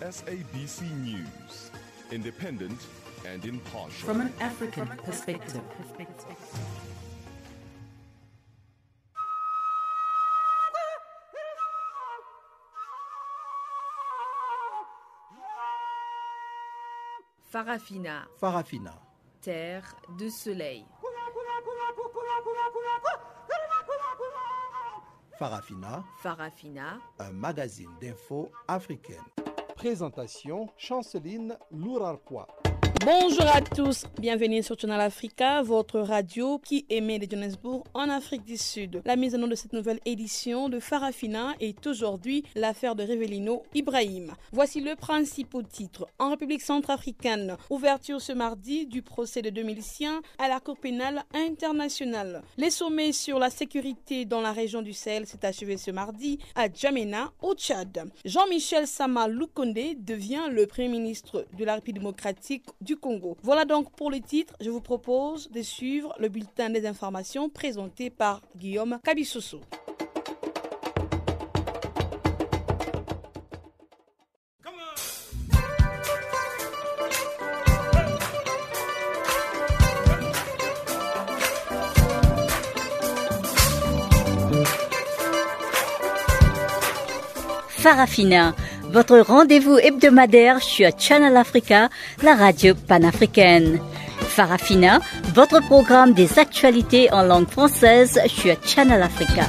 SABC News, independent and impartial. From an African perspective. Farafina, Farafina. terre de soleil. Farafina, Farafina, un magazine d'infos africaine. Présentation Chanceline Lourarquois. Bonjour à tous, bienvenue sur Channel Africa, votre radio qui émet de Johannesburg en Afrique du Sud. La mise en œuvre de cette nouvelle édition de Farafina est aujourd'hui l'affaire de Revelino Ibrahim. Voici le principal titre. En République centrafricaine, ouverture ce mardi du procès de 2000 à la Cour pénale internationale. Les sommets sur la sécurité dans la région du Sahel s'est achevé ce mardi à Djamena, au Tchad. Jean-Michel Sama Lukonde devient le Premier ministre de la République démocratique Congo. Voilà donc pour le titre. Je vous propose de suivre le bulletin des informations présenté par Guillaume Kabissoso. Farafina, votre rendez-vous hebdomadaire sur Channel Africa, la radio panafricaine. Farafina, votre programme des actualités en langue française sur Channel Africa.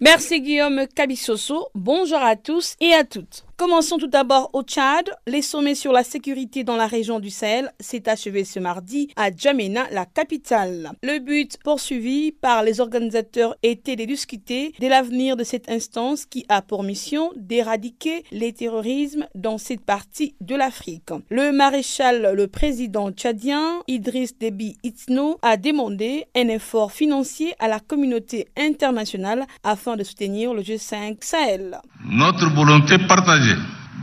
Merci Guillaume Kabissoso. Bonjour à tous et à toutes. Commençons tout d'abord au Tchad. Les sommets sur la sécurité dans la région du Sahel s'est achevé ce mardi à Djamena, la capitale. Le but poursuivi par les organisateurs était de discuter de l'avenir de cette instance qui a pour mission d'éradiquer les terrorismes dans cette partie de l'Afrique. Le maréchal, le président tchadien Idriss Déby Itno a demandé un effort financier à la communauté internationale afin de soutenir le G5 Sahel. Notre volonté partagée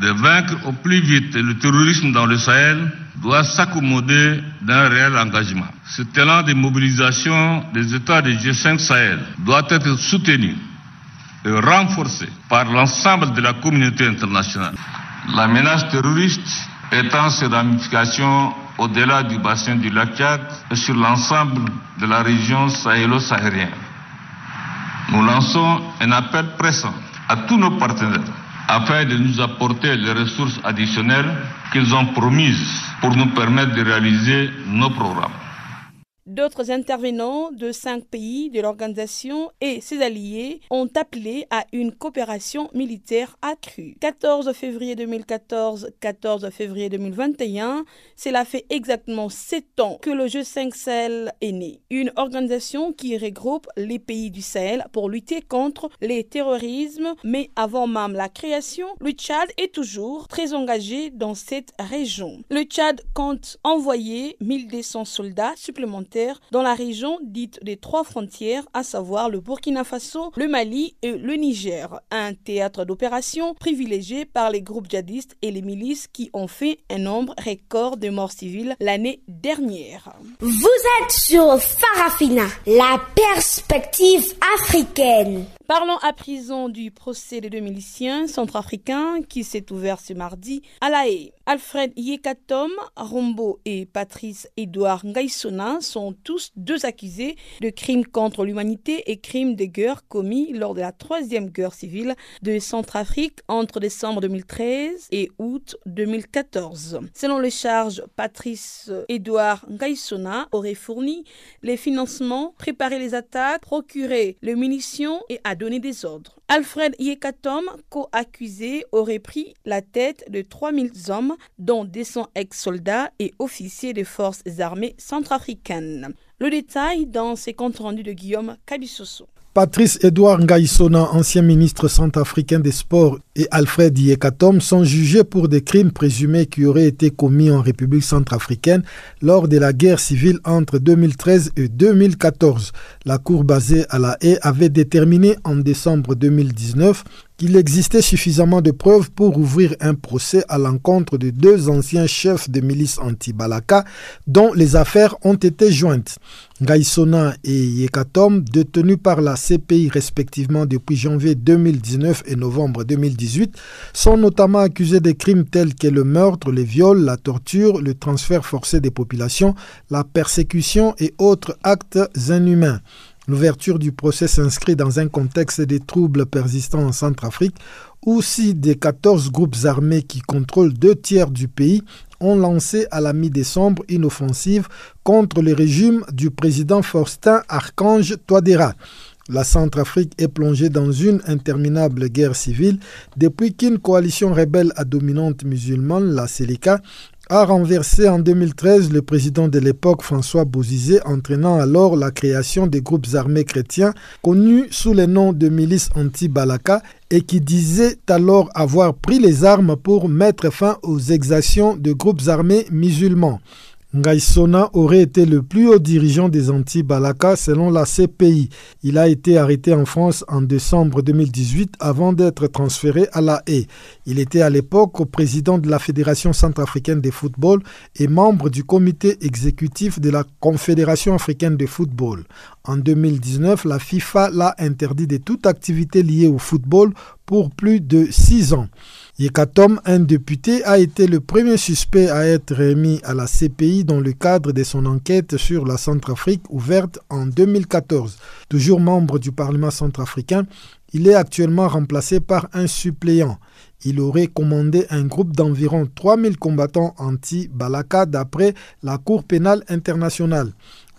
de vaincre au plus vite le terrorisme dans le Sahel doit s'accommoder d'un réel engagement. Ce talent de mobilisation des États du G5 Sahel doit être soutenu et renforcé par l'ensemble de la communauté internationale. La menace terroriste étend ses ramifications au-delà du bassin du lac Tchad et sur l'ensemble de la région sahélo-saharienne. Nous lançons un appel pressant à tous nos partenaires afin de nous apporter les ressources additionnelles qu'ils ont promises pour nous permettre de réaliser nos programmes. D'autres intervenants de cinq pays de l'organisation et ses alliés ont appelé à une coopération militaire accrue. 14 février 2014, 14 février 2021, cela fait exactement sept ans que le G5 Sahel est né. Une organisation qui regroupe les pays du Sahel pour lutter contre les terrorismes, mais avant même la création, le Tchad est toujours très engagé dans cette région. Le Tchad compte envoyer 1200 soldats supplémentaires dans la région dite des trois frontières, à savoir le Burkina Faso, le Mali et le Niger. Un théâtre d'opération privilégié par les groupes djihadistes et les milices qui ont fait un nombre record de morts civiles l'année dernière. Vous êtes sur Farafina, la perspective africaine. Parlons à présent du procès des deux miliciens centrafricains qui s'est ouvert ce mardi à La Haye. Alfred Yekatom, Rombo et Patrice Edouard Ngaïsona sont tous deux accusés de crimes contre l'humanité et crimes de guerre commis lors de la troisième guerre civile de Centrafrique entre décembre 2013 et août 2014. Selon les charges, Patrice Edouard Ngaïsona aurait fourni les financements, préparé les attaques, procuré les munitions et a donné des ordres. Alfred Yekatom, co-accusé, aurait pris la tête de 3000 hommes, dont 200 ex-soldats et officiers des forces armées centrafricaines. Le détail dans ces comptes rendus de Guillaume Kabissoso. Patrice Edouard Ngaïsona, ancien ministre centrafricain des Sports, et Alfred Yekatom sont jugés pour des crimes présumés qui auraient été commis en République centrafricaine lors de la guerre civile entre 2013 et 2014. La cour basée à La Haye avait déterminé en décembre 2019 qu'il existait suffisamment de preuves pour ouvrir un procès à l'encontre de deux anciens chefs de milice anti-Balaka dont les affaires ont été jointes. Gaïsona et Yekatom, détenus par la CPI respectivement depuis janvier 2019 et novembre 2018, sont notamment accusés de crimes tels que le meurtre, les viols, la torture, le transfert forcé des populations, la persécution et autres actes inhumains. L'ouverture du procès s'inscrit dans un contexte de troubles persistants en Centrafrique où si des 14 groupes armés qui contrôlent deux tiers du pays ont lancé à la mi-décembre une offensive contre le régime du président Faustin Archange Touadéra. La Centrafrique est plongée dans une interminable guerre civile depuis qu'une coalition rebelle à dominante musulmane, la Selika, a renversé en 2013 le président de l'époque François Bouzizé, entraînant alors la création des groupes armés chrétiens connus sous le nom de milices anti-Balaka et qui disaient alors avoir pris les armes pour mettre fin aux exactions de groupes armés musulmans. Ngaïsona aurait été le plus haut dirigeant des anti-Balaka selon la CPI. Il a été arrêté en France en décembre 2018 avant d'être transféré à la Haye. Il était à l'époque président de la Fédération centrafricaine de football et membre du comité exécutif de la Confédération africaine de football. En 2019, la FIFA l'a interdit de toute activité liée au football pour plus de six ans. Yekatom, un député, a été le premier suspect à être remis à la CPI dans le cadre de son enquête sur la Centrafrique ouverte en 2014. Toujours membre du Parlement centrafricain, il est actuellement remplacé par un suppléant. Il aurait commandé un groupe d'environ 3000 combattants anti-Balaka d'après la Cour pénale internationale.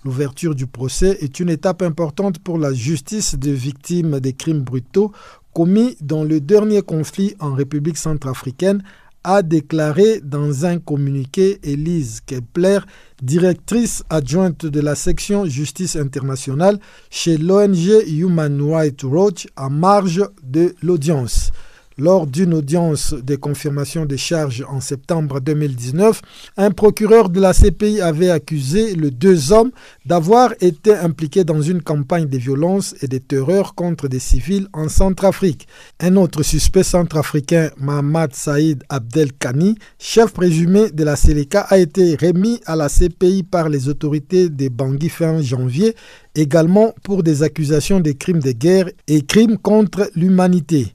L'ouverture du procès est une étape importante pour la justice des victimes des crimes brutaux commis dans le dernier conflit en République centrafricaine, a déclaré dans un communiqué Elise Kepler, directrice adjointe de la section justice internationale chez l'ONG Human Rights Watch en marge de l'audience. Lors d'une audience de confirmation des charges en septembre 2019, un procureur de la CPI avait accusé les deux hommes d'avoir été impliqués dans une campagne de violence et de terreur contre des civils en Centrafrique. Un autre suspect centrafricain, Mohamed Saïd Abdelkani, chef présumé de la Seleka, a été remis à la CPI par les autorités de Bangui fin janvier, également pour des accusations de crimes de guerre et crimes contre l'humanité.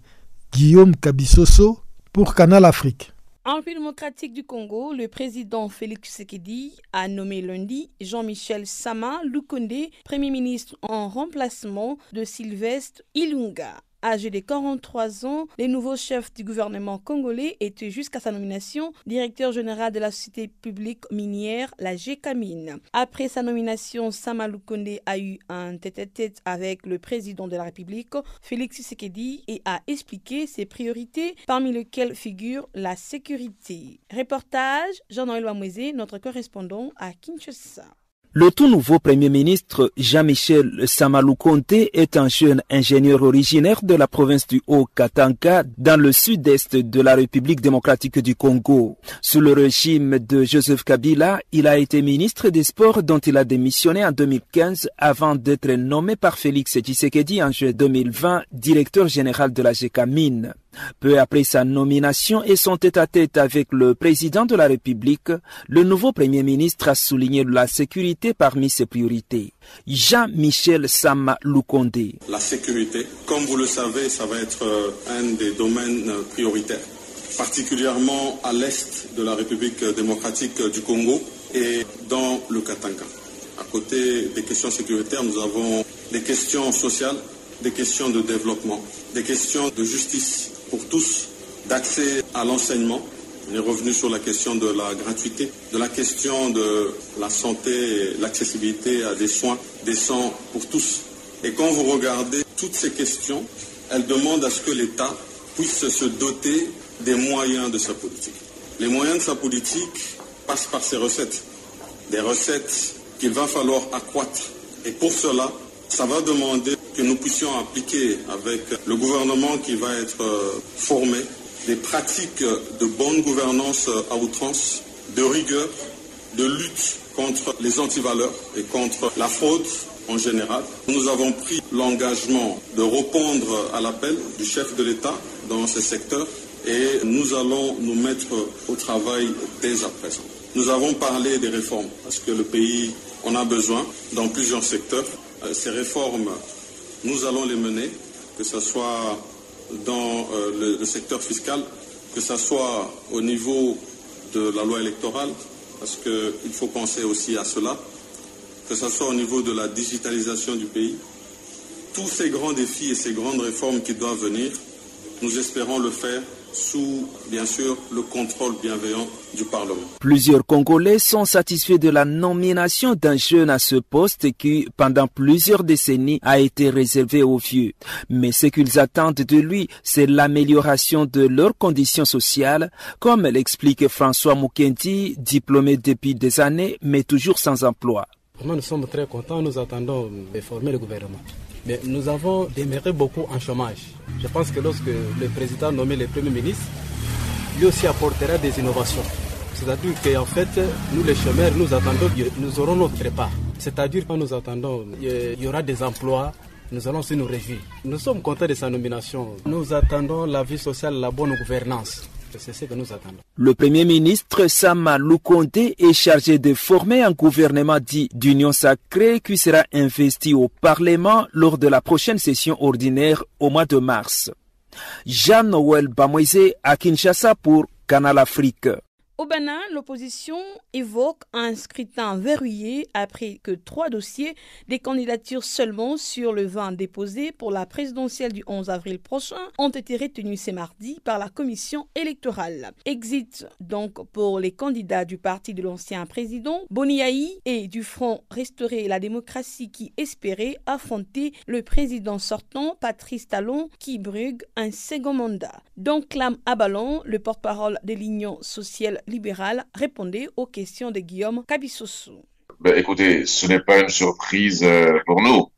Guillaume Kabisoso pour Canal Afrique. En République démocratique du Congo, le président Félix Tshisekedi a nommé lundi Jean-Michel Sama Lukonde, Premier ministre en remplacement de Sylvestre Ilunga. Âgé de 43 ans, le nouveau chef du gouvernement congolais était jusqu'à sa nomination directeur général de la société publique minière, la GECAMINE. Après sa nomination, Samalou Konde a eu un tête-à-tête avec le président de la République, Félix Tshisekedi, et a expliqué ses priorités, parmi lesquelles figure la sécurité. Reportage, Jean-Noël Wamweze, notre correspondant à Kinshasa. Le tout nouveau Premier ministre Jean-Michel Samalou Conté est un jeune ingénieur originaire de la province du Haut-Katanga dans le sud-est de la République démocratique du Congo. Sous le régime de Joseph Kabila, il a été ministre des Sports dont il a démissionné en 2015 avant d'être nommé par Félix Tshisekedi en juillet 2020 directeur général de la GECAMINE. Peu après sa nomination et son tête-à-tête avec le président de la République, le nouveau Premier ministre a souligné la sécurité parmi ses priorités. Jean-Michel Sama Lukonde. La sécurité, comme vous le savez, ça va être euh, un des domaines prioritaires, particulièrement à l'est de la République démocratique du Congo et dans le Katanga. À côté des questions sécuritaires, nous avons des questions sociales, des questions de développement, des questions de justice pour tous, d'accès à l'enseignement. On est revenu sur la question de la gratuité, de la question de la santé l'accessibilité à des soins décents pour tous. Et quand vous regardez toutes ces questions, elles demandent à ce que l'État puisse se doter des moyens de sa politique. Les moyens de sa politique passent par ses recettes, des recettes qu'il va falloir accroître. Et pour cela, ça va demander que nous puissions appliquer avec le gouvernement qui va être euh, formé des pratiques de bonne gouvernance à outrance, de rigueur, de lutte contre les antivaleurs et contre la fraude en général. Nous avons pris l'engagement de répondre à l'appel du chef de l'État dans ce secteur et nous allons nous mettre au travail dès à présent. Nous avons parlé des réformes parce que le pays en a besoin dans plusieurs secteurs. Euh, ces réformes, nous allons les mener, que ce soit dans euh, le secteur fiscal, que ce soit au niveau de la loi électorale, parce qu'il faut penser aussi à cela, que ce soit au niveau de la digitalisation du pays. Tous ces grands défis et ces grandes réformes qui doivent venir, nous espérons le faire sous, bien sûr, le contrôle bienveillant du Parlement. Plusieurs Congolais sont satisfaits de la nomination d'un jeune à ce poste qui, pendant plusieurs décennies, a été réservé aux vieux. Mais ce qu'ils attendent de lui, c'est l'amélioration de leurs conditions sociales, comme l'explique François Mukendi, diplômé depuis des années, mais toujours sans emploi. Vraiment, nous sommes très contents, nous attendons de former le gouvernement. Mais nous avons démarré beaucoup en chômage. Je pense que lorsque le président nommé le Premier ministre, lui aussi apportera des innovations. C'est-à-dire qu'en fait, nous les chômeurs, nous attendons, nous aurons notre part. C'est-à-dire que nous attendons, il y aura des emplois, nous allons aussi nous réjouir. Nous sommes contents de sa nomination. Nous attendons la vie sociale, la bonne gouvernance. Le Premier ministre Sama Lukonde est chargé de former un gouvernement dit d'union sacrée qui sera investi au Parlement lors de la prochaine session ordinaire au mois de mars. Jean-Noël Bamoise à Kinshasa pour Canal Afrique. Au Bénin, l'opposition évoque un scrutin verrouillé après que trois dossiers des candidatures seulement sur le 20 déposés pour la présidentielle du 11 avril prochain ont été retenus ce mardi par la commission électorale. Exit donc pour les candidats du parti de l'ancien président Boniaï et du Front Restaurer la démocratie qui espérait affronter le président sortant Patrice Talon qui brugue un second mandat. Donc Clam Abalon, le porte-parole de l'Union sociale libéral répondait aux questions de Guillaume Kabissoso. Ben, écoutez, ce n'est pas une surprise euh, pour nous.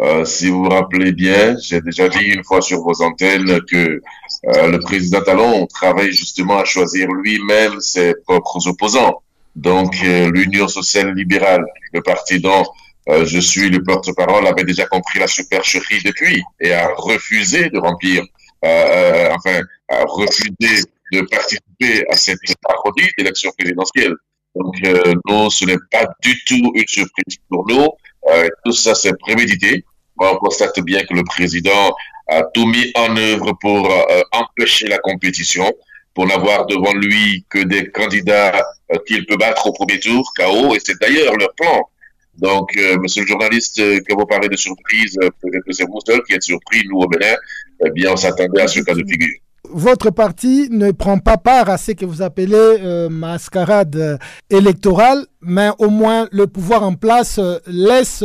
Euh, si vous vous rappelez bien, j'ai déjà dit une fois sur vos antennes que euh, le président Talon travaille justement à choisir lui-même ses propres opposants. Donc l'Union sociale libérale, le parti dont je suis le porte-parole, avait déjà compris la supercherie depuis et a refusé de remplir, enfin, a refusé de participer à cette parodie d'élection présidentielle. Donc, euh, non, ce n'est pas du tout une surprise pour nous. Euh, tout ça, c'est prémédité. On constate bien que le président a tout mis en œuvre pour euh, empêcher la compétition, pour n'avoir devant lui que des candidats euh, qu'il peut battre au premier tour, KO, et c'est d'ailleurs leur plan. Donc, monsieur le journaliste, que vous parlez de surprise, peut-être que c'est vous seul qui êtes surpris, nous au Bénin, eh bien, on s'attendait à ce cas de figure votre parti ne prend pas part à ce que vous appelez euh, mascarade euh, électorale, mais au moins le pouvoir en place euh, laisse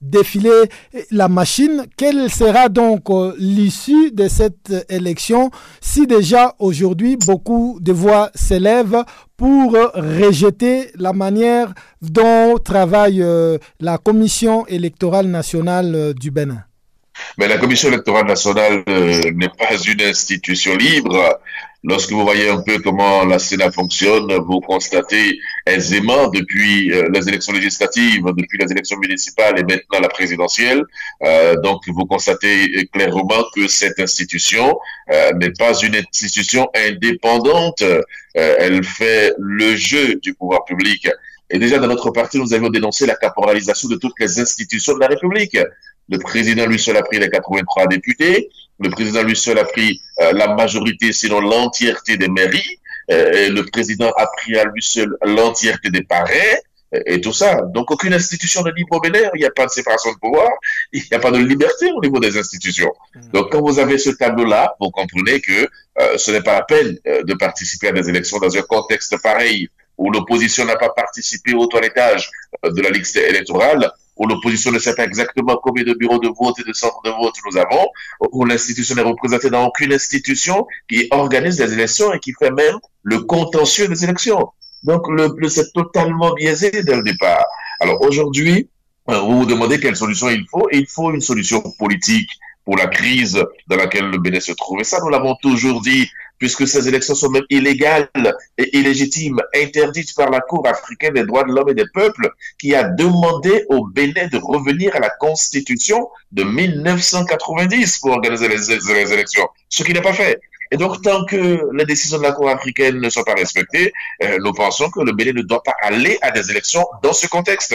défiler la machine. Quelle sera donc l'issue de cette élection si déjà aujourd'hui beaucoup de voix s'élèvent pour rejeter la manière dont travaille la Commission électorale nationale du Bénin? Mais la Commission électorale nationale euh, n'est pas une institution libre. Lorsque vous voyez un peu comment la Sénat fonctionne, vous constatez aisément depuis euh, les élections législatives, depuis les élections municipales et maintenant la présidentielle, euh, donc vous constatez clairement que cette institution n'est pas une institution indépendante. elle fait le jeu du pouvoir public. Et déjà dans notre parti, nous avions dénoncé la caporalisation de toutes les institutions de la République. Le président lui seul a pris les 83 députés. Le président lui seul a pris euh, la majorité, sinon l'entièreté des mairies. Euh, le président a pris à lui seul l'entièreté des parrains et tout ça. Donc aucune institution ne libre au Bénin, il n'y a pas de séparation de pouvoir, il n'y a pas de liberté au niveau des institutions. Hmm. Donc quand vous avez ce tableau-là, vous comprenez que euh, ce n'est pas la peine de participer à des élections dans un contexte pareil où l'opposition n'a pas participé au toilettage de la liste électorale, où l'opposition ne sait pas exactement combien de bureaux de vote et de centres de vote nous avons, où l'institution n'est représentée dans aucune institution qui organise les élections et qui fait même le contentieux des élections. Donc, le, le c'est totalement biaisé dès le départ. Alors aujourd'hui, euh, vous vous demandez quelle solution il faut. il faut une solution politique pour la crise dans laquelle le Bénin se trouve. Et ça, nous l'avons toujours dit puisque ces élections sont même illégales et illégitimes, interdites par la Cour africaine des droits de l'homme et des peuples, qui a demandé au Bénin de revenir à la Constitution de 1990 pour organiser les, élections, ce qui n'est pas fait. Et donc, tant que les décisions de la Cour africaine ne sont pas respectées, euh, nous pensons que le Bénin ne doit pas aller à des élections dans ce contexte.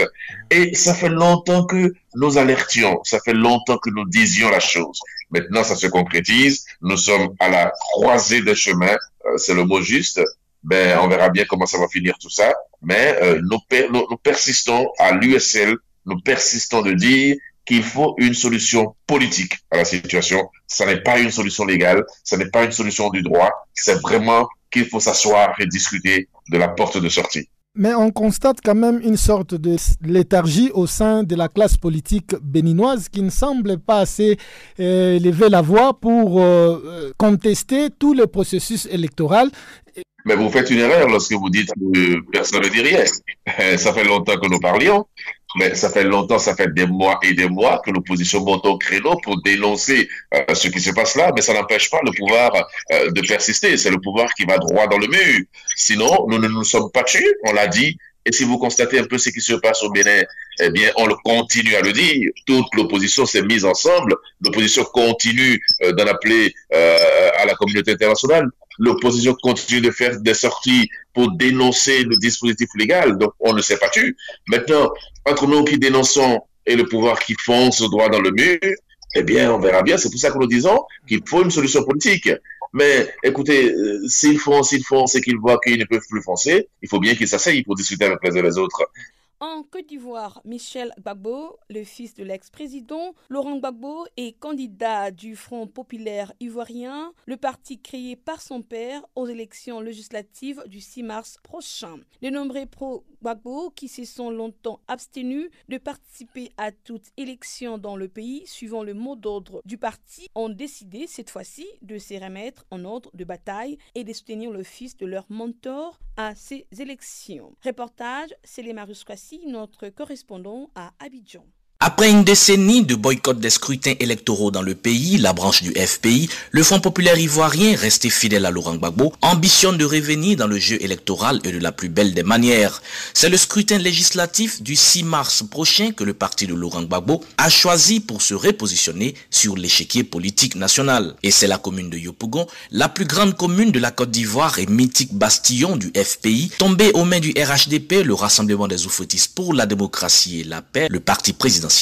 Et ça fait longtemps que nous alertions, ça fait longtemps que nous disions la chose. Maintenant, ça se concrétise. Nous sommes à la croisée des chemins, euh, c'est le mot juste. Ben, on verra bien comment ça va finir tout ça. Mais euh, nous, nous, nous persistons à l'USL, nous persistons de dire qu'il faut une solution politique à la situation. Ce n'est pas une solution légale, ce n'est pas une solution du droit, c'est vraiment qu'il faut s'asseoir et discuter de la porte de sortie. Mais on constate quand même une sorte de léthargie au sein de la classe politique béninoise qui ne semble pas assez euh, lever la voix pour euh, euh, contester tout le processus électoral. Mais vous faites une erreur lorsque vous dites que personne ne dit rien. Ça fait longtemps que nous parlions. Mais ça fait longtemps, ça fait des mois et des mois que l'opposition monte au créneau pour dénoncer euh, ce qui se passe là, mais ça n'empêche pas le pouvoir euh, de persister. C'est le pouvoir qui va droit dans le mur. Sinon, nous ne nous sommes pas tués, on l'a dit. Et si vous constatez un peu ce qui se passe au Bénin, eh bien, on continue à le dire. Toute l'opposition s'est mise ensemble. L'opposition continue euh, d'en appeler à la communauté internationale l'opposition continue de faire des sorties pour dénoncer le dispositif légal. Donc, on ne s'est pas tu. Maintenant, entre nous qui dénonçons et le pouvoir qui fonce droit dans le mur, eh bien, on verra bien. C'est pour ça que nous disons qu'il faut une solution politique. Mais écoutez, euh, s'ils font, s'ils font, c'est qu'ils voient qu'ils ne peuvent plus foncer, il faut bien qu'ils s'asseyent pour discuter avec les uns les autres. En Côte d'Ivoire, Michel Gbagbo, le fils de l'ex-président Laurent Gbagbo, est candidat du Front populaire ivoirien, le parti créé par son père aux élections législatives du 6 mars prochain. Les nombreux pro-Gbagbo qui se sont longtemps abstenus de participer à toute élection dans le pays suivant le mot d'ordre du parti ont décidé cette fois-ci de se remettre en ordre de bataille et de soutenir le fils de leur mentor à ces élections. Reportage, c'est les notre correspondant à Abidjan. Après une décennie de boycott des scrutins électoraux dans le pays, la branche du FPI, le Front populaire ivoirien, resté fidèle à Laurent Gbagbo, ambitionne de revenir dans le jeu électoral et de la plus belle des manières. C'est le scrutin législatif du 6 mars prochain que le parti de Laurent Gbagbo a choisi pour se repositionner sur l'échiquier politique national. Et c'est la commune de Yopougon, la plus grande commune de la Côte d'Ivoire et mythique bastion du FPI, tombée aux mains du RHDP, le Rassemblement des Oufouettistes pour la démocratie et la paix, le parti présidentiel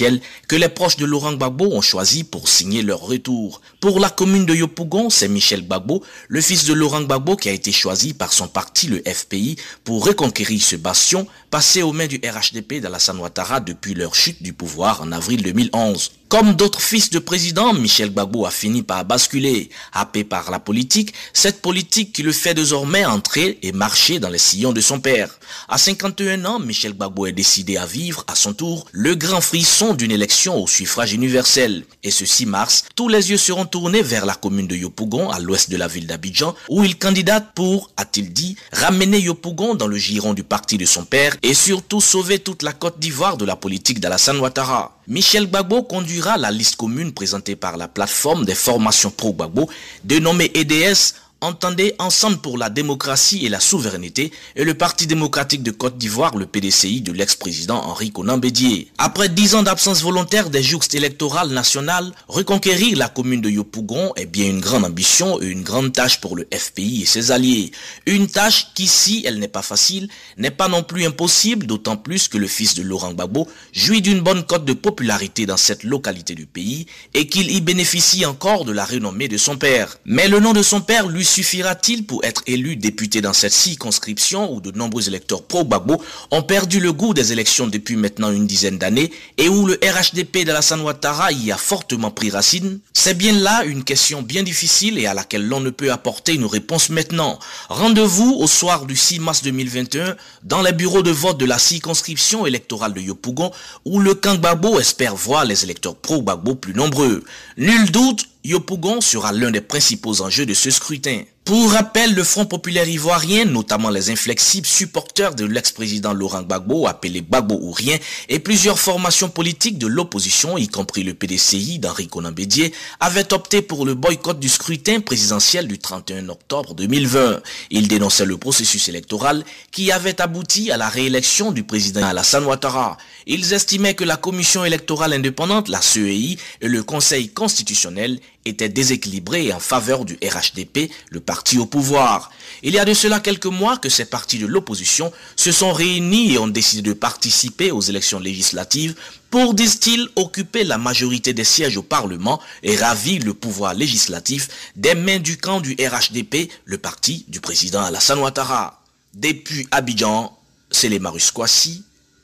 que les proches de Laurent Gbagbo ont choisi pour signer leur retour. Pour la commune de Yopougon, c'est Michel Gbagbo, le fils de Laurent Gbagbo qui a été choisi par son parti, le FPI, pour reconquérir ce bastion passé aux mains du RHDP d'Alassane Ouattara depuis leur chute du pouvoir en avril 2011. Comme d'autres fils de président, Michel Gbagbo a fini par basculer. Happé par la politique, cette politique qui le fait désormais entrer et marcher dans les sillons de son père. À 51 ans, Michel Gbagbo est décidé à vivre, à son tour, le grand frisson d'une élection au suffrage universel. Et ce 6 mars, tous les yeux seront tournés vers la commune de Yopougon, à l'ouest de la ville d'Abidjan, où il candidate pour, a-t-il dit, ramener Yopougon dans le giron du parti de son père et surtout sauver toute la Côte d'Ivoire de la politique d'Alassane Ouattara. Michel Gbagbo conduira la liste commune présentée par la plateforme des formations pro-Gbagbo, dénommée EDS, entendez Ensemble pour la démocratie et la souveraineté et le Parti démocratique de Côte d'Ivoire, le PDCI de l'ex-président Henri Conan Bédier. Après dix ans d'absence volontaire des jouxtes électorales nationales, reconquérir la commune de Yopougon est bien une grande ambition et une grande tâche pour le FPI et ses alliés. Une tâche qui, si elle n'est pas facile, n'est pas non plus impossible, d'autant plus que le fils de Laurent Gbagbo jouit d'une bonne cote de popularité dans cette localité du pays et qu'il y bénéficie encore de la renommée de son père. Mais le nom de son père lui suffira-t-il pour être élu député dans cette circonscription où de nombreux électeurs pro-Gbagbo ont perdu le goût des élections depuis maintenant une dizaine d'années et où le RHDP de la Ouattara y a fortement pris racine? C'est bien là une question bien difficile et à laquelle l'on ne peut apporter une réponse maintenant. Rendez-vous au soir du 6 mars 2021 dans les bureaux de vote de la circonscription électorale de Yopougon où le camp Gbagbo espère voir les électeurs pro-Gbagbo plus nombreux. Nul doute Yopougon sera l'un des principaux enjeux de ce scrutin. Pour rappel, le Front populaire ivoirien, notamment les inflexibles supporters de l'ex-président Laurent Gbagbo, appelé Gbagbo ou rien, et plusieurs formations politiques de l'opposition, y compris le PDCI d'Henri Conan Bédier, avaient opté pour le boycott du scrutin présidentiel du 31 octobre 2020. Ils dénonçaient le processus électoral qui avait abouti à la réélection du président Alassane Ouattara. Ils estimaient que la commission électorale indépendante, la CEI, et le Conseil constitutionnel étaient déséquilibrés en faveur du RHDP, le parti au pouvoir. Il y a de cela quelques mois que ces partis de l'opposition se sont réunis et ont décidé de participer aux élections législatives pour, disent-ils, occuper la majorité des sièges au Parlement et ravir le pouvoir législatif des mains du camp du RHDP, le parti du président Alassane Ouattara. Depuis Abidjan, c'est les Marus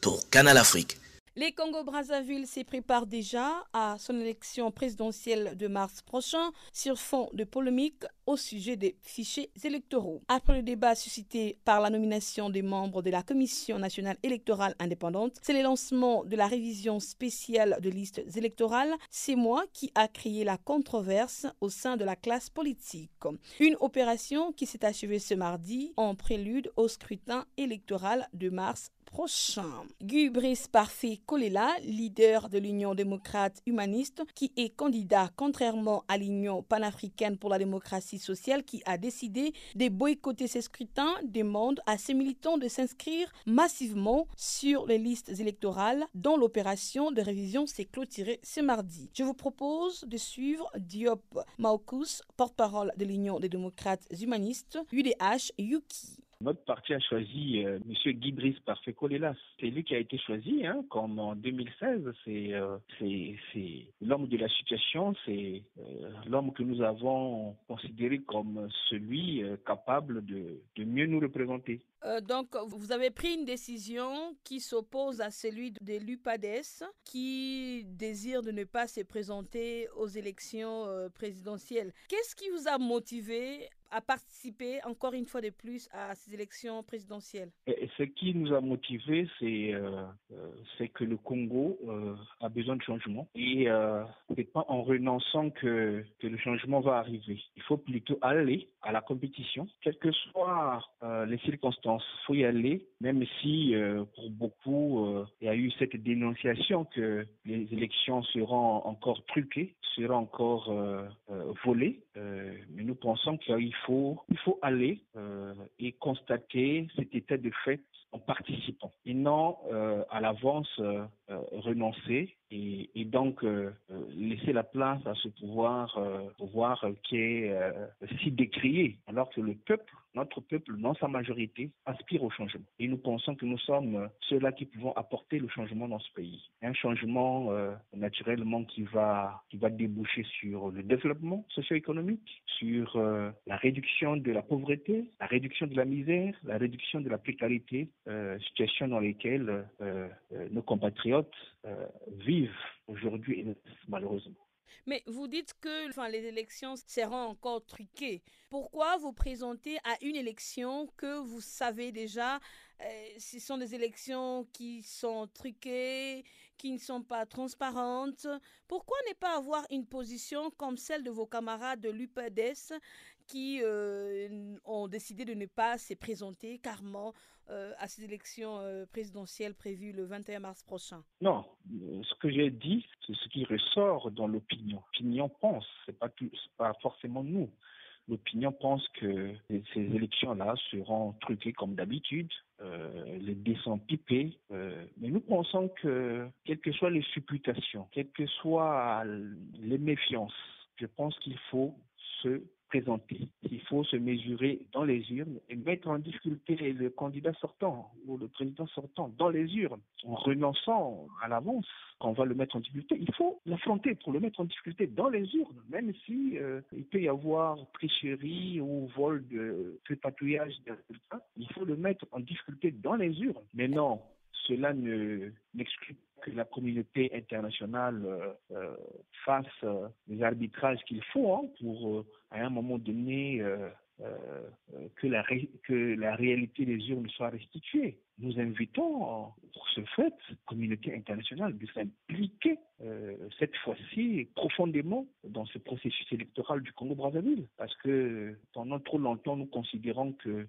pour Canal Afrique. Les Congo-Brazzaville s'y préparent déjà à son élection présidentielle de mars prochain sur fond de polémique au sujet des fichiers électoraux. Après le débat suscité par la nomination des membres de la Commission nationale électorale indépendante, c'est le lancement de la révision spéciale de listes électorales, c'est moi qui a créé la controverse au sein de la classe politique. Une opération qui s'est achevée ce mardi en prélude au scrutin électoral de mars prochain. Guy Brice Parfait Kolela, leader de l'Union démocrate humaniste, qui est candidat contrairement à l'Union panafricaine pour la démocratie sociale qui a décidé de boycotter ces scrutins, demande à ses militants de s'inscrire massivement sur les listes électorales dont l'opération de révision s'est clôturée ce mardi. Je vous propose de suivre Diop Maokus, porte-parole de l'Union des démocrates humanistes, UDH Yuki. Notre parti a choisi euh, M. Guy Parfait. C'est lui qui a été choisi, hein, comme en 2016. Euh, c'est l'homme de la situation, c'est euh, l'homme que nous avons considéré comme celui capable de, de mieux nous représenter. donc, vous avez pris une décision qui s'oppose à celui de l'UPADES, qui désire de ne pas se présenter aux élections présidentielles. Qu'est-ce qui vous a motivé à participer encore une fois de plus à ces élections présidentielles Ce qui nous a motivés, c'est euh, euh que le Congo euh, a besoin de changement et euh, c'est pas en renonçant que, le changement va arriver. Il faut plutôt aller à la compétition, quelles que soient les circonstances. Il faut y aller, même si pour beaucoup, il y a eu cette dénonciation que les élections seront encore truquées, seront encore volées. mais nous pensons qu'il faut, il faut aller euh, et constater cet état de fait en participant. Et non euh, à l'avance euh, renoncer et, et donc laisser la place à ce pouvoir, pouvoir qui est si décrié alors que le peuple notre peuple, dans sa majorité, aspire au changement. Et nous pensons que nous sommes ceux-là qui pouvons apporter le changement dans ce pays. Un changement euh, naturellement qui va, qui va déboucher sur le développement socio-économique, sur euh, la réduction de la pauvreté, la réduction de la misère, la réduction de la précarité, euh, situation dans lesquelles nos compatriotes vivent aujourd'hui malheureusement. Mais vous dites que les élections seront encore truquées. Pourquoi vous présenter à une élection que vous savez déjà, euh, ce sont des élections qui sont truquées, qui ne sont pas transparentes? Pourquoi ne pas avoir une position comme celle de vos camarades de l'UPDS qui euh, ont décidé de ne pas se présenter carrément euh, à ces élections euh, présidentielles prévues le 21 mars prochain? Non, ce que j'ai dit, c'est ce qui ressort dans l'opinion. L'opinion pense, c'est pas pas forcément nous. L'opinion pense que ces élections-là seront truquées comme d'habitude, euh, les dés sont pipés, mais nous pensons que, quelles que soient les supputations, quelles que soient les méfiances, je pense qu'il faut se présenter. Il faut se mesurer dans les urnes et mettre en difficulté le candidat sortant ou le président sortant dans les urnes en renonçant à l'avance qu'on va le mettre en difficulté. Il faut l'affronter pour le mettre en difficulté dans les urnes, même si euh, il peut y avoir tricherie ou vol de tripatouillage des résultats. Il faut le mettre en difficulté dans les urnes. Mais non, cela ne n'exclut que la communauté internationale euh, euh, fasse euh, les arbitrages qu'il faut hein, pour, à un moment donné, que, la que la réalité des urnes soit restituée. Nous invitons pour ce fait la communauté internationale de s'impliquer euh, cette fois-ci profondément dans ce processus électoral du Congo-Brazzaville. Parce que pendant trop longtemps, nous considérons que euh,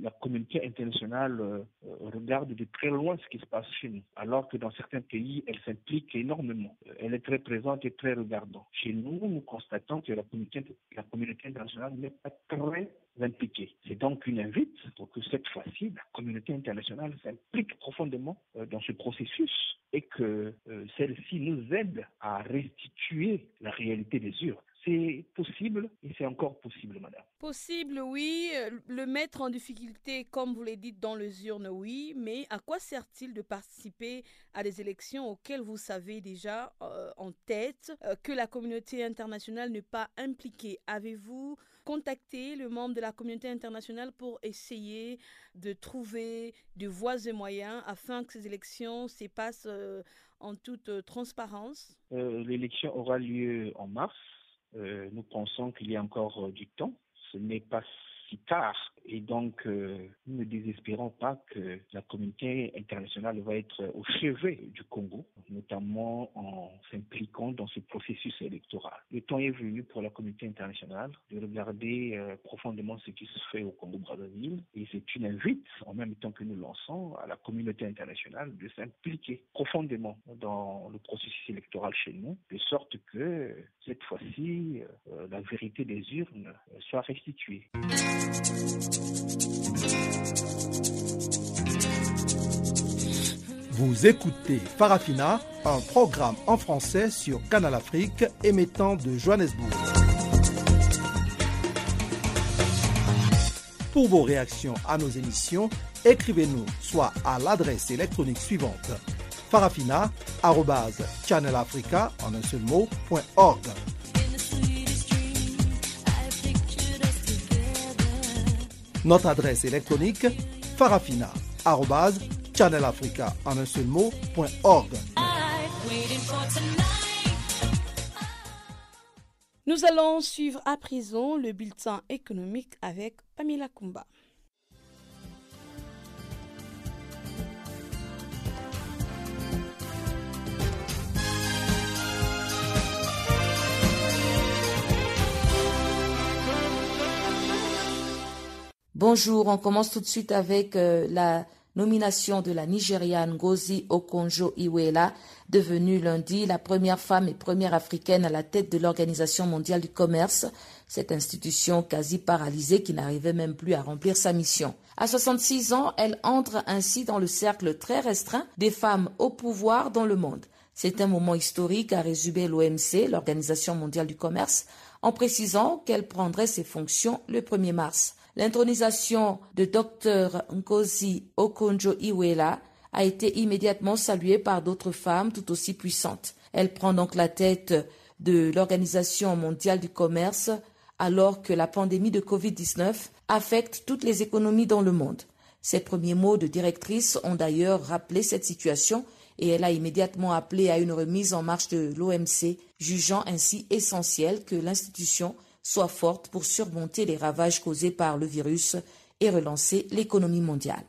la communauté internationale euh, regarde de très loin ce qui se passe chez nous, alors que dans certains pays, elle s'implique énormément. Elle est très présente et très regardante. Chez nous, nous constatons que la communauté, la communauté internationale n'est pas très C'est donc une invite pour que cette fois-ci, la communauté internationale s'implique profondément dans ce processus et que celle-ci nous aide à restituer la réalité des urnes. C'est possible et c'est encore possible, madame. Possible, oui. Le mettre en difficulté, comme vous l'avez dit, dans les urnes, oui. Mais à quoi sert-il de participer à des élections auxquelles vous savez déjà euh, en tête euh, que la communauté internationale n'est pas impliquée? Avez-vous contacté le membre de la communauté internationale pour essayer de trouver des voies et moyens afin que ces élections se passent euh, en toute transparence L'élection aura lieu en mars. Euh, nous pensons qu'il y a encore euh, du temps. Ce n'est pas tard. Et donc, euh, nous ne désespérons pas que la communauté internationale va être au chevet du Congo, notamment en s'impliquant dans ce processus électoral. Le temps est venu pour la communauté internationale de regarder euh, profondément ce qui se fait au Congo-Brazzaville. Et c'est une invite, en même temps que nous lançons, à la communauté internationale de s'impliquer profondément dans le processus électoral chez nous, de sorte que cette fois-ci, euh, la vérité des urnes soit restituée. Vous écoutez Farafina, un programme en français sur Canal Afrique émettant de Johannesburg. Pour vos réactions à nos émissions, écrivez-nous soit à l'adresse électronique suivante farafina.channelafrica. Notre adresse électronique farafina.channelafrica en un seul. Nous allons suivre à présent le bulletin économique avec Pamela Kumba. Bonjour, on commence tout de suite avec euh, la nomination de la Nigériane Ngozi Okonjo-Iweala, devenue lundi la première femme et première africaine à la tête de l'Organisation mondiale du commerce, cette institution quasi paralysée qui n'arrivait même plus à remplir sa mission. À 66 ans, elle entre ainsi dans le cercle très restreint des femmes au pouvoir dans le monde. C'est un moment historique, a résumé l'OMC, l'Organisation mondiale du commerce, en précisant qu'elle prendrait ses fonctions le 1er mars. L'intronisation de Dr Nkosi Okonjo-Iweala a été immédiatement saluée par d'autres femmes tout aussi puissantes. Elle prend donc la tête de l'Organisation mondiale du commerce alors que la pandémie de Covid-19 affecte toutes les économies dans le monde. Ses premiers mots de directrice ont d'ailleurs rappelé cette situation et elle a immédiatement appelé à une remise en marche de l'OMC, jugeant ainsi essentiel que l'institution soit forte pour surmonter les ravages causés par le virus et relancer l'économie mondiale.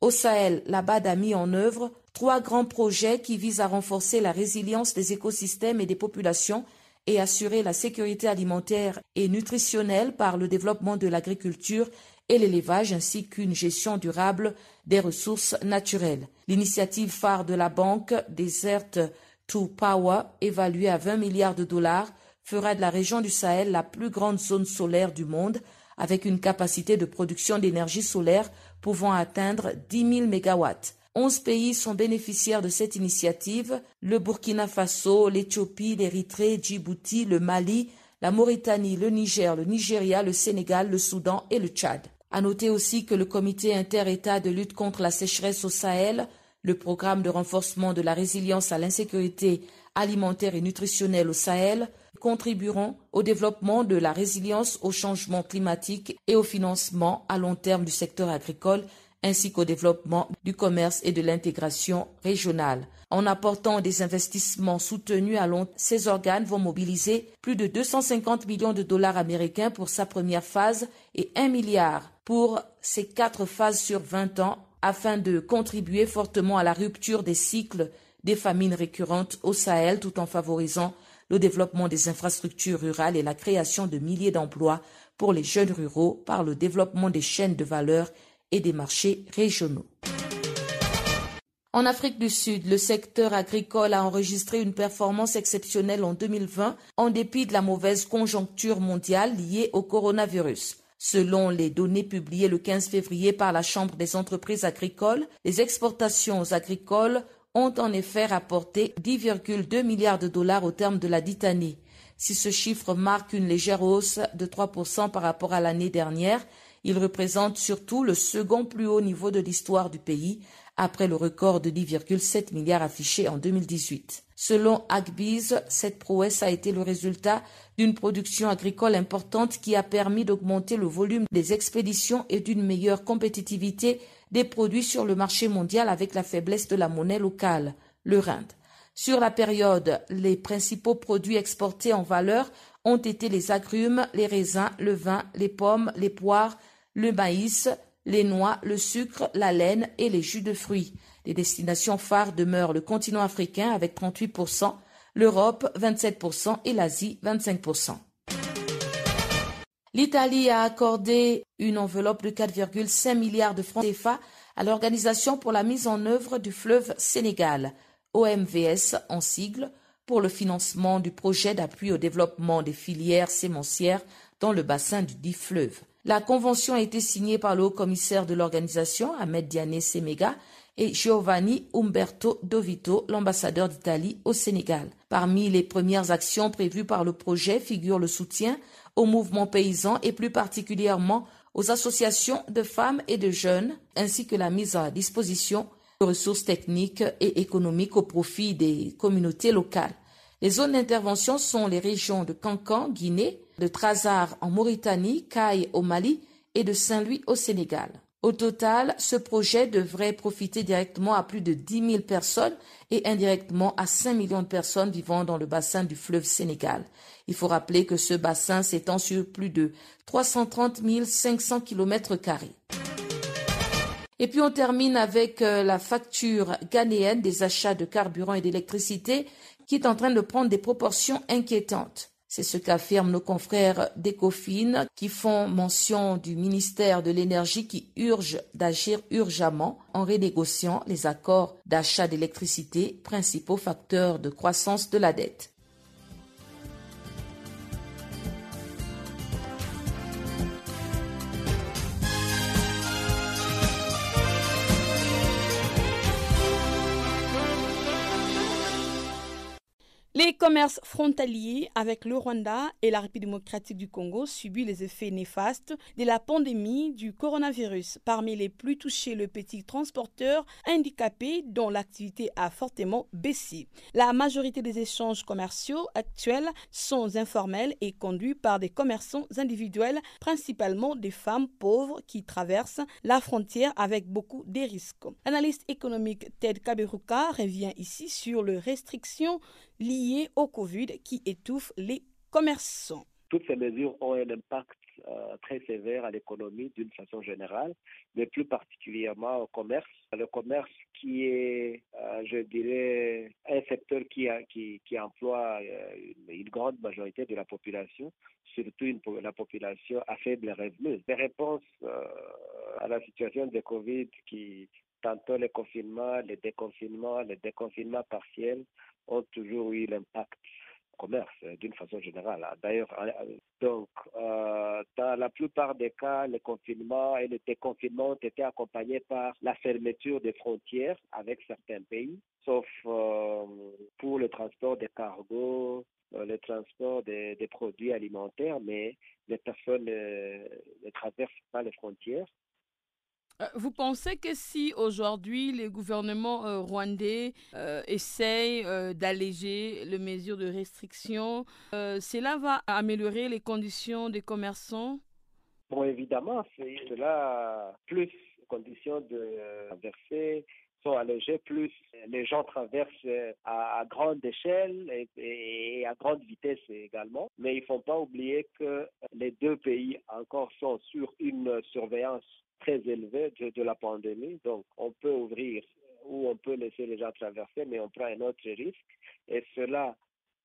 Au Sahel, la BAD a mis en œuvre trois grands projets qui visent à renforcer la résilience des écosystèmes et des populations et assurer la sécurité alimentaire et nutritionnelle par le développement de l'agriculture et l'élevage ainsi qu'une gestion durable des ressources naturelles. L'initiative phare de la banque Desert to Power, évaluée à 20 milliards de dollars, fera de la région du Sahel la plus grande zone solaire du monde, avec une capacité de production d'énergie solaire pouvant atteindre 10 000 mégawatts. Onze pays sont bénéficiaires de cette initiative, le Burkina Faso, l'Éthiopie, l'Érythrée, Djibouti, le Mali, la Mauritanie, le Niger, le Nigeria, le Sénégal, le Soudan et le Tchad. À noter aussi que le comité inter-État de lutte contre la sécheresse au Sahel, le programme de renforcement de la résilience à l'insécurité alimentaire et nutritionnelle au Sahel, contribueront au développement de la résilience au changement climatique et au financement à long terme du secteur agricole ainsi qu'au développement du commerce et de l'intégration régionale. En apportant des investissements soutenus à long, ces organes vont mobiliser plus de 250 millions de dollars américains pour sa première phase et 1 milliard pour ces quatre phases sur 20 ans afin de contribuer fortement à la rupture des cycles des famines récurrentes au Sahel tout en favorisant le développement des infrastructures rurales et la création de milliers d'emplois pour les jeunes ruraux par le développement des chaînes de valeur et des marchés régionaux. En Afrique du Sud, le secteur agricole a enregistré une performance exceptionnelle en 2020 en dépit de la mauvaise conjoncture mondiale liée au coronavirus. Selon les données publiées le 15 février par la Chambre des entreprises agricoles, les exportations agricoles ont en effet rapporté 10,2 milliards de dollars au terme de la dite année. Si ce chiffre marque une légère hausse de 3% par rapport à l'année dernière, il représente surtout le second plus haut niveau de l'histoire du pays, après le record de 10,7 milliards affiché en 2018. Selon Agbiz, cette prouesse a été le résultat d'une production agricole importante qui a permis d'augmenter le volume des expéditions et d'une meilleure compétitivité des produits sur le marché mondial avec la faiblesse de la monnaie locale, le Rinde. Sur la période, les principaux produits exportés en valeur ont été les agrumes, les raisins, le vin, les pommes, les poires, le maïs, les noix, le sucre, la laine et les jus de fruits. Les destinations phares demeurent le continent africain avec 38%, l'Europe 27% et l'Asie 25%. L'Italie a accordé une enveloppe de 4,5 milliards de francs CFA à l'Organisation pour la mise en œuvre du fleuve Sénégal, OMVS en sigle, pour le financement du projet d'appui au développement des filières sémencières dans le bassin du dit fleuve. La convention a été signée par le haut-commissaire de l'organisation, Ahmed Diane Semega, et Giovanni Umberto Dovito, l'ambassadeur d'Italie au Sénégal. Parmi les premières actions prévues par le projet figure le soutien aux mouvements paysans et plus particulièrement aux associations de femmes et de jeunes, ainsi que la mise à disposition de ressources techniques et économiques au profit des communautés locales. Les zones d'intervention sont les régions de Cancan, Guinée, de Trasar en Mauritanie, Caille au Mali et de Saint-Louis au Sénégal. Au total, ce projet devrait profiter directement à plus de 10 000 personnes et indirectement à 5 millions de personnes vivant dans le bassin du fleuve Sénégal. Il faut rappeler que ce bassin s'étend sur plus de 330 500 km Et puis on termine avec euh, la facture ghanéenne des achats de carburant et d'électricité qui est en train de prendre des proportions inquiétantes. C'est ce qu'affirment nos confrères d'Ecofin qui font mention du ministère de l'Énergie qui urge d'agir urgemment en renégociant les accords d'achat d'électricité, principaux facteurs de croissance de la dette. Les commerces frontaliers avec le Rwanda et la République démocratique du Congo subissent les effets néfastes de la pandémie du coronavirus. Parmi les plus touchés, le petit transporteur handicapé dont l'activité a fortement baissé. La majorité des échanges commerciaux actuels sont informels et conduits par des commerçants individuels, principalement des femmes pauvres qui traversent la frontière avec beaucoup de risques. L'analyste économique Ted Kaberuka revient ici sur les restrictions liées au Covid qui étouffent les commerçants. Toutes ces mesures ont un impact euh, très sévère à l'économie d'une façon générale, mais plus particulièrement au commerce. Le commerce qui est, euh, je dirais, un secteur qui, emploie euh, une, grande majorité de la population, surtout la population à faible revenu. Les réponses à la situation de Covid qui tantôt les confinements, les déconfinements, les déconfinements partiels ont toujours eu l'impact commerce d'une façon générale. D'ailleurs, donc, euh, dans la plupart des cas, les confinements et les déconfinements ont été accompagnés par la fermeture des frontières avec certains pays, sauf euh, pour le transport des cargos, euh, le transport des, produits alimentaires, mais les personnes ne traversent pas les frontières. Euh, vous pensez que si aujourd'hui les gouvernements euh, rwandais euh, essayent euh, d'alléger les mesures de restriction, cela va améliorer les conditions des commerçants? Bon, évidemment, cela plus conditions de verser sont allégées, plus les gens traversent à, grande échelle et, à grande vitesse également. Mais il ne faut pas oublier que les deux pays encore sont sur une surveillance très élevée de, la pandémie. Donc, on peut ouvrir ou on peut laisser les gens traverser, mais on prend un autre risque. Et cela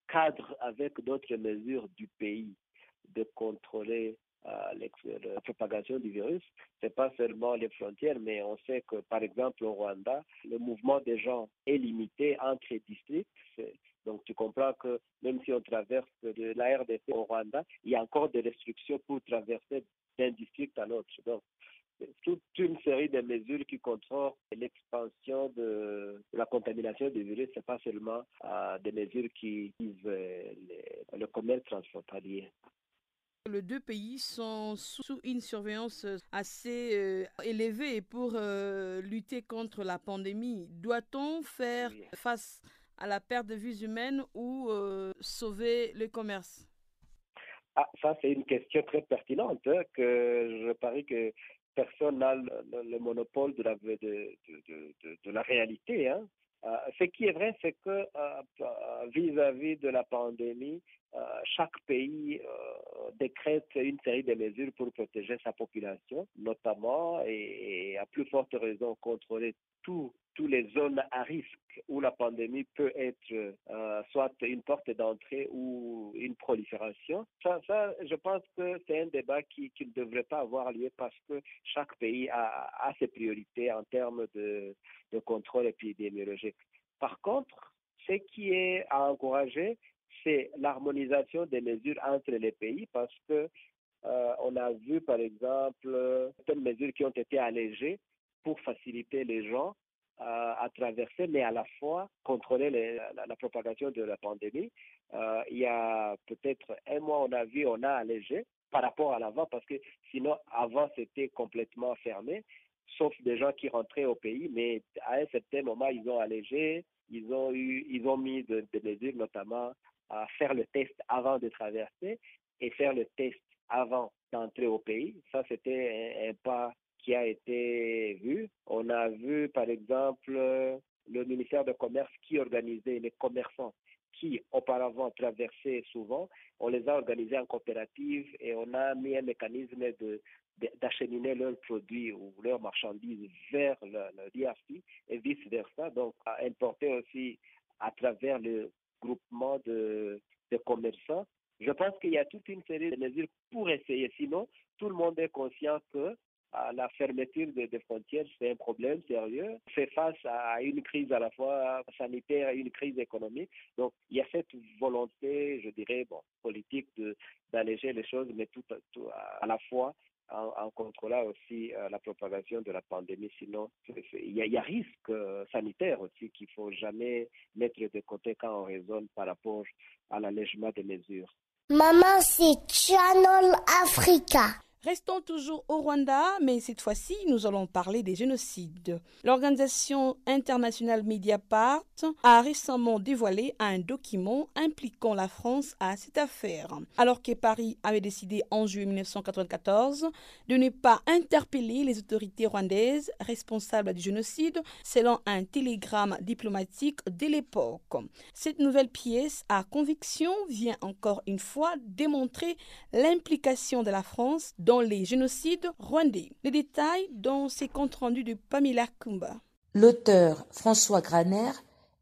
cadre avec d'autres mesures du pays de contrôler euh, la propagation du virus. Ce n'est pas seulement les frontières, mais on sait que, par exemple, au Rwanda, le mouvement des gens est limité entre les districts. Donc, tu comprends que même si on traverse de la RDC au Rwanda, il y a encore des restrictions pour traverser d'un district à l'autre. Donc, toute une série de mesures qui contrôlent l'expansion de, la contamination du virus. Ce n'est pas seulement euh, des mesures qui visent euh, le commerce transfrontalier. Les deux pays sont sous une surveillance assez euh, élevée pour lutter contre la pandémie. Doit-on faire face à la perte de vies humaines ou sauver le commerce? Ah, ça, c'est une question très pertinente hein, que je parie que personne n'a le, monopole de la, de, de, la réalité. Hein. Euh, ce qui est vrai, c'est que euh, vis-à-vis de la pandémie, euh, chaque pays décrète une série de mesures pour protéger sa population, notamment et, à plus forte raison contrôler tout toutes les zones à risque où la pandémie peut être euh, soit une porte d'entrée ou une prolifération. Ça, je pense que c'est un débat qui, ne devrait pas avoir lieu parce que chaque pays a, a ses priorités en termes de, de contrôle épidémiologique. Par contre, ce qui est à encourager, c'est l'harmonisation des mesures entre les pays parce que euh, on a vu, par exemple, certaines mesures qui ont été allégées pour faciliter les gens à traverser, mais à la fois contrôler la, propagation de la pandémie. Euh, il y a peut-être un mois, on a vu, on a allégé par rapport à l'avant, parce que sinon, avant, c'était complètement fermé, sauf des gens qui rentraient au pays, mais à un certain moment, ils ont allégé, ils ont, eu, ils ont mis des mesures, notamment à faire le test avant de traverser et faire le test avant d'entrer au pays. Ça, c'était un, un pas qui a été vu. On a vu, par exemple, le ministère de Commerce qui organisait les commerçants qui auparavant traversaient souvent. On les a organisés en coopérative et on a mis un mécanisme de, d'acheminer leurs produits ou leurs marchandises vers le, le DRC et vice-versa. Donc, à importer aussi à travers le groupement de, de commerçants. Je pense qu'il y a toute une série de mesures pour essayer. Sinon, tout le monde est conscient que la fermeture des frontières, c'est un problème sérieux. On fait face à une crise à la fois sanitaire et une crise économique. Donc, il y a cette volonté, je dirais, bon, politique d'alléger les choses, mais tout, à la fois en, contrôlant aussi euh, la propagation de la pandémie. Sinon, il y, y a risque euh, sanitaire aussi qu'il faut jamais mettre de côté quand on raisonne par rapport à l'allègement des mesures. Maman, c'est Channel Africa. Restons toujours au Rwanda, mais cette fois-ci, nous allons parler des génocides. L'organisation internationale Mediapart a récemment dévoilé un document impliquant la France à cette affaire. Alors que Paris avait décidé en juillet 1994 de ne pas interpeller les autorités rwandaises responsables du génocide, selon un télégramme diplomatique de l'époque. Cette nouvelle pièce à conviction vient encore une fois démontrer l'implication de la France dans les génocides rwandais. Les détails dans ces comptes rendus de Pamela Kumba. L'auteur François Graner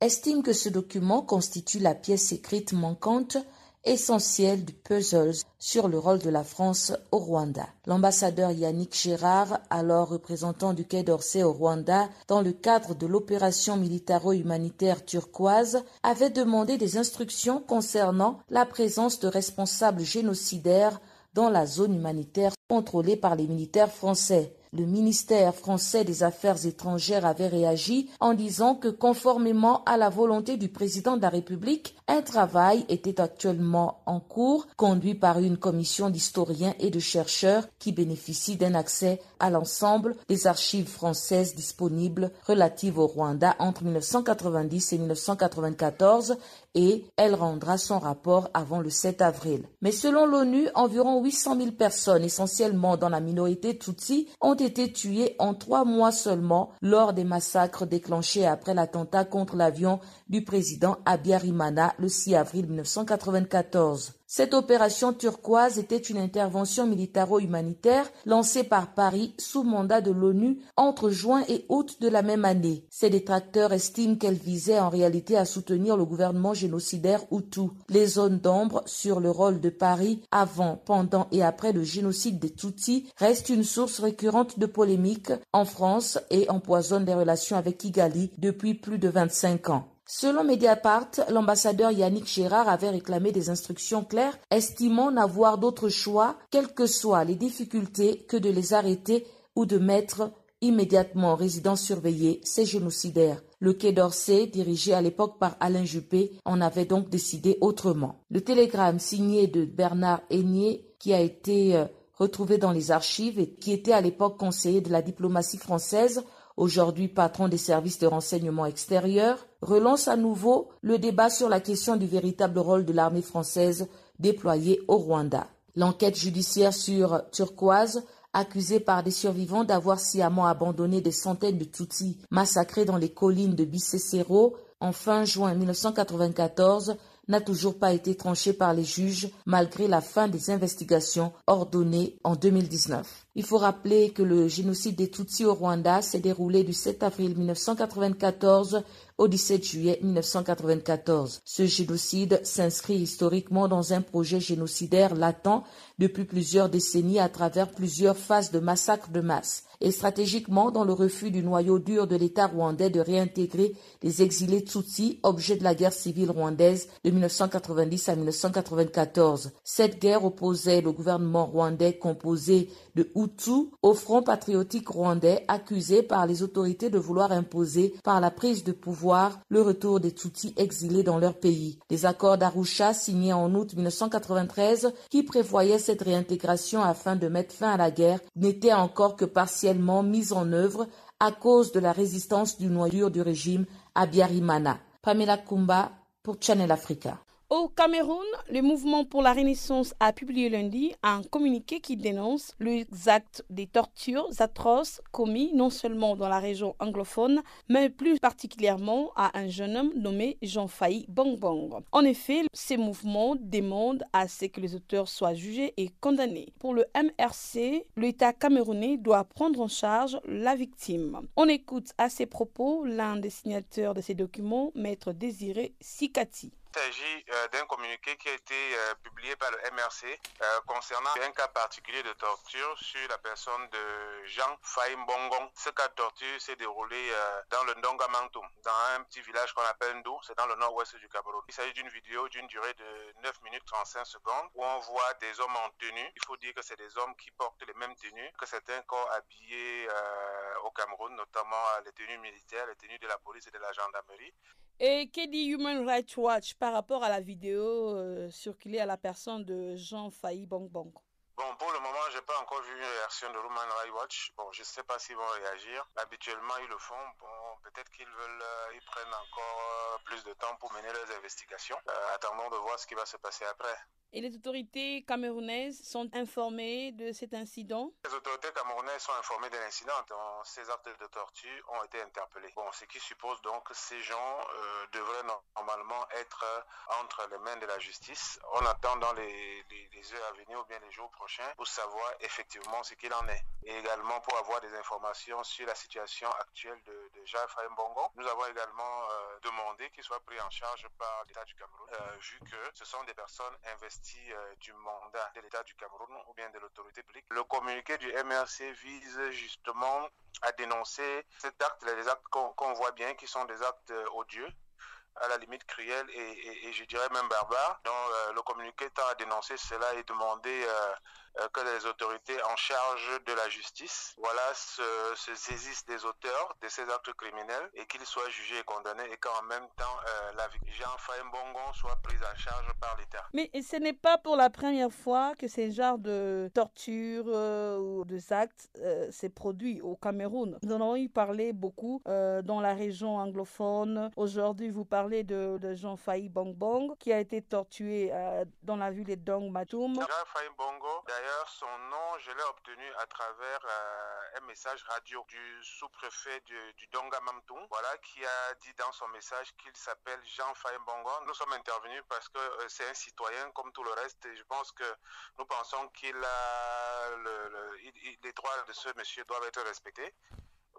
estime que ce document constitue la pièce écrite manquante essentielle du puzzle sur le rôle de la France au Rwanda. L'ambassadeur Yannick Gérard, alors représentant du Quai d'Orsay au Rwanda dans le cadre de l'opération militaro-humanitaire turquoise, avait demandé des instructions concernant la présence de responsables génocidaires dans la zone humanitaire contrôlée par les militaires français. Le ministère français des Affaires étrangères avait réagi en disant que conformément à la volonté du président de la République, un travail était actuellement en cours, conduit par une commission d'historiens et de chercheurs qui bénéficie d'un accès à l'ensemble des archives françaises disponibles relatives au Rwanda entre 1990 et 1994 et elle rendra son rapport avant le 7 avril. Mais selon l'ONU, environ 800 000 personnes, essentiellement dans la minorité Tutsi, ont été tués en trois mois seulement lors des massacres déclenchés après l'attentat contre l'avion du président Abiyarimana le 6 avril 1994. Cette opération turquoise était une intervention militaro-humanitaire lancée par Paris sous mandat de l'ONU entre juin et août de la même année. Ces détracteurs estiment qu'elle visait en réalité à soutenir le gouvernement génocidaire Hutu. Les zones d'ombre sur le rôle de Paris avant, pendant et après le génocide des Tutsis restent une source récurrente de polémiques en France et empoisonnent les relations avec Kigali depuis plus de 25 ans. Selon Mediapart, l'ambassadeur Yannick Gérard avait réclamé des instructions claires, estimant n'avoir d'autre choix, quelles que soient les difficultés, que de les arrêter ou de mettre immédiatement en résidence surveillée ces génocidaires. Le Quai d'Orsay, dirigé à l'époque par Alain Juppé, en avait donc décidé autrement. Le télégramme signé de Bernard Aigné, qui a été euh, retrouvé dans les archives et qui était à l'époque conseiller de la diplomatie française, aujourd'hui patron des services de renseignement extérieur, relance à nouveau le débat sur la question du véritable rôle de l'armée française déployée au Rwanda. L'enquête judiciaire sur Turquoise, accusée par des survivants d'avoir sciemment abandonné des centaines de Tutsis massacrés dans les collines de Bicessero en fin juin 1994, n'a toujours pas été tranchée par les juges malgré la fin des investigations ordonnées en 2019. Il faut rappeler que le génocide des Tutsis au Rwanda s'est déroulé du 7 avril 1994 au 17 juillet 1994. Ce génocide s'inscrit historiquement dans un projet génocidaire latent depuis plusieurs décennies à travers plusieurs phases de massacres de masse et stratégiquement dans le refus du noyau dur de l'État rwandais de réintégrer les exilés Tutsis, objets de la guerre civile rwandaise de 1990 à 1994. Cette guerre opposait le gouvernement rwandais composé de Hutus au Front patriotique rwandais accusé par les autorités de vouloir imposer par la prise de pouvoir le retour des Tutsis exilés dans leur pays. Les accords d'Arusha signés en août 1993 qui prévoyaient cette réintégration afin de mettre fin à la guerre n'étaient encore que partiellement mis en œuvre à cause de la résistance du noyau du régime à Biarimana. Pamela Kumba pour Channel Africa. Au Cameroun, le mouvement pour la Renaissance a publié lundi un communiqué qui dénonce les actes des tortures atroces commis non seulement dans la région anglophone, mais plus particulièrement à un jeune homme nommé Jean Faï Bongbong. En effet, ces mouvements demandent à ce que les auteurs soient jugés et condamnés. Pour le MRC, l'État camerounais doit prendre en charge la victime. On écoute à ces propos l'un des signateurs de ces documents, Maître Désiré Sikati. Il s'agit euh, d'un communiqué qui a été euh, publié par le MRC euh, concernant un cas particulier de torture sur la personne de Jean Mbongon. Ce cas de torture s'est déroulé dans le Ndonga Mantum, dans un petit village qu'on appelle Ndou, c'est dans le nord-ouest du Cameroun. Il s'agit d'une vidéo d'une durée de 9 minutes 35 secondes où on voit des hommes en tenue. Il faut dire que c'est des hommes qui portent les mêmes tenues que certains corps habillés au Cameroun, notamment les tenues militaires, les tenues de la police et de la gendarmerie. Et que dit Human Rights Watch par rapport à la vidéo euh, circulée à la personne de Jean Faï Bongbong? Bon, pour le moment, j'ai pas encore vu une réaction de Human Rights Watch. Bon, je sais pas s'ils vont réagir. Habituellement, ils le font. Bon, peut-être qu'ils veulent, euh, ils prennent encore euh, plus de temps pour mener leurs investigations. attendons de voir ce qui va se passer après. Et les autorités camerounaises sont informées de cet incident? Les autorités camerounaises sont informées de l'incident. Ces actes de torture ont été interpellés. Bon, ce qui suppose donc que ces gens euh, devraient normalement être entre les mains de la justice. On attend dans les, les, heures à venir ou bien les jours prochains pour savoir effectivement ce qu'il en est. Et également pour avoir des informations sur la situation actuelle de, de Jean Bongo. Nous avons également euh, demandé qu'il soit pris en charge par l'État du Cameroun, euh, vu que ce sont des personnes investissées euh, du mandat de l'État du Cameroun ou bien de l'autorité publique. Le communiqué du MRC vise justement à dénoncer cet acte, les actes qu'on voit bien qui sont des actes odieux à la limite cruel et, je dirais même barbare. Donc euh, le communiqué tend à dénoncer cela et demander euh, que les autorités en charge de la justice voilà, se, saisissent des auteurs de ces actes criminels et qu'ils soient jugés et condamnés et qu'en même temps la Jean Mbongon soit prise en charge par l'État. Mais ce n'est pas pour la première fois que ce genre de torture ou de actes s'est produit au Cameroun. Nous en avons eu parlé beaucoup dans la région anglophone. Aujourd'hui, vous parlez de, de Jean Faï Bongbong qui a été torturé euh, dans la ville de Dong Matoum. Jean Faï Bongo, d'ailleurs, Son nom, je l'ai obtenu à travers euh, un message radio du sous-préfet du, Donga Mamtoum, voilà, qui a dit dans son message qu'il s'appelle Jean Bongon. Nous sommes intervenus parce que euh, c'est un citoyen comme tout le reste et je pense que nous pensons qu'il a les droits de ce monsieur doivent être respectés.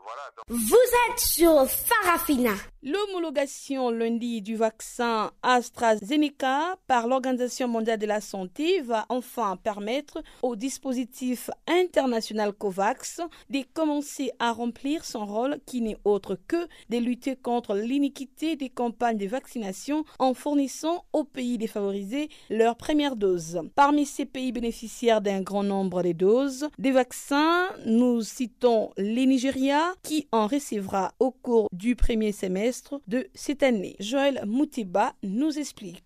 Voilà, donc... Vous êtes sur Farafina. L'homologation lundi du vaccin AstraZeneca par l'Organisation mondiale de la santé va enfin permettre au dispositif international COVAX de commencer à remplir son rôle qui n'est autre que de lutter contre l'iniquité des campagnes de vaccination en fournissant aux pays défavorisés leur première dose. Parmi ces pays bénéficiaires d'un grand nombre de doses des vaccins, nous citons les Nigeria qui en recevra au cours du premier semestre de cette année. Joël Moutiba nous explique.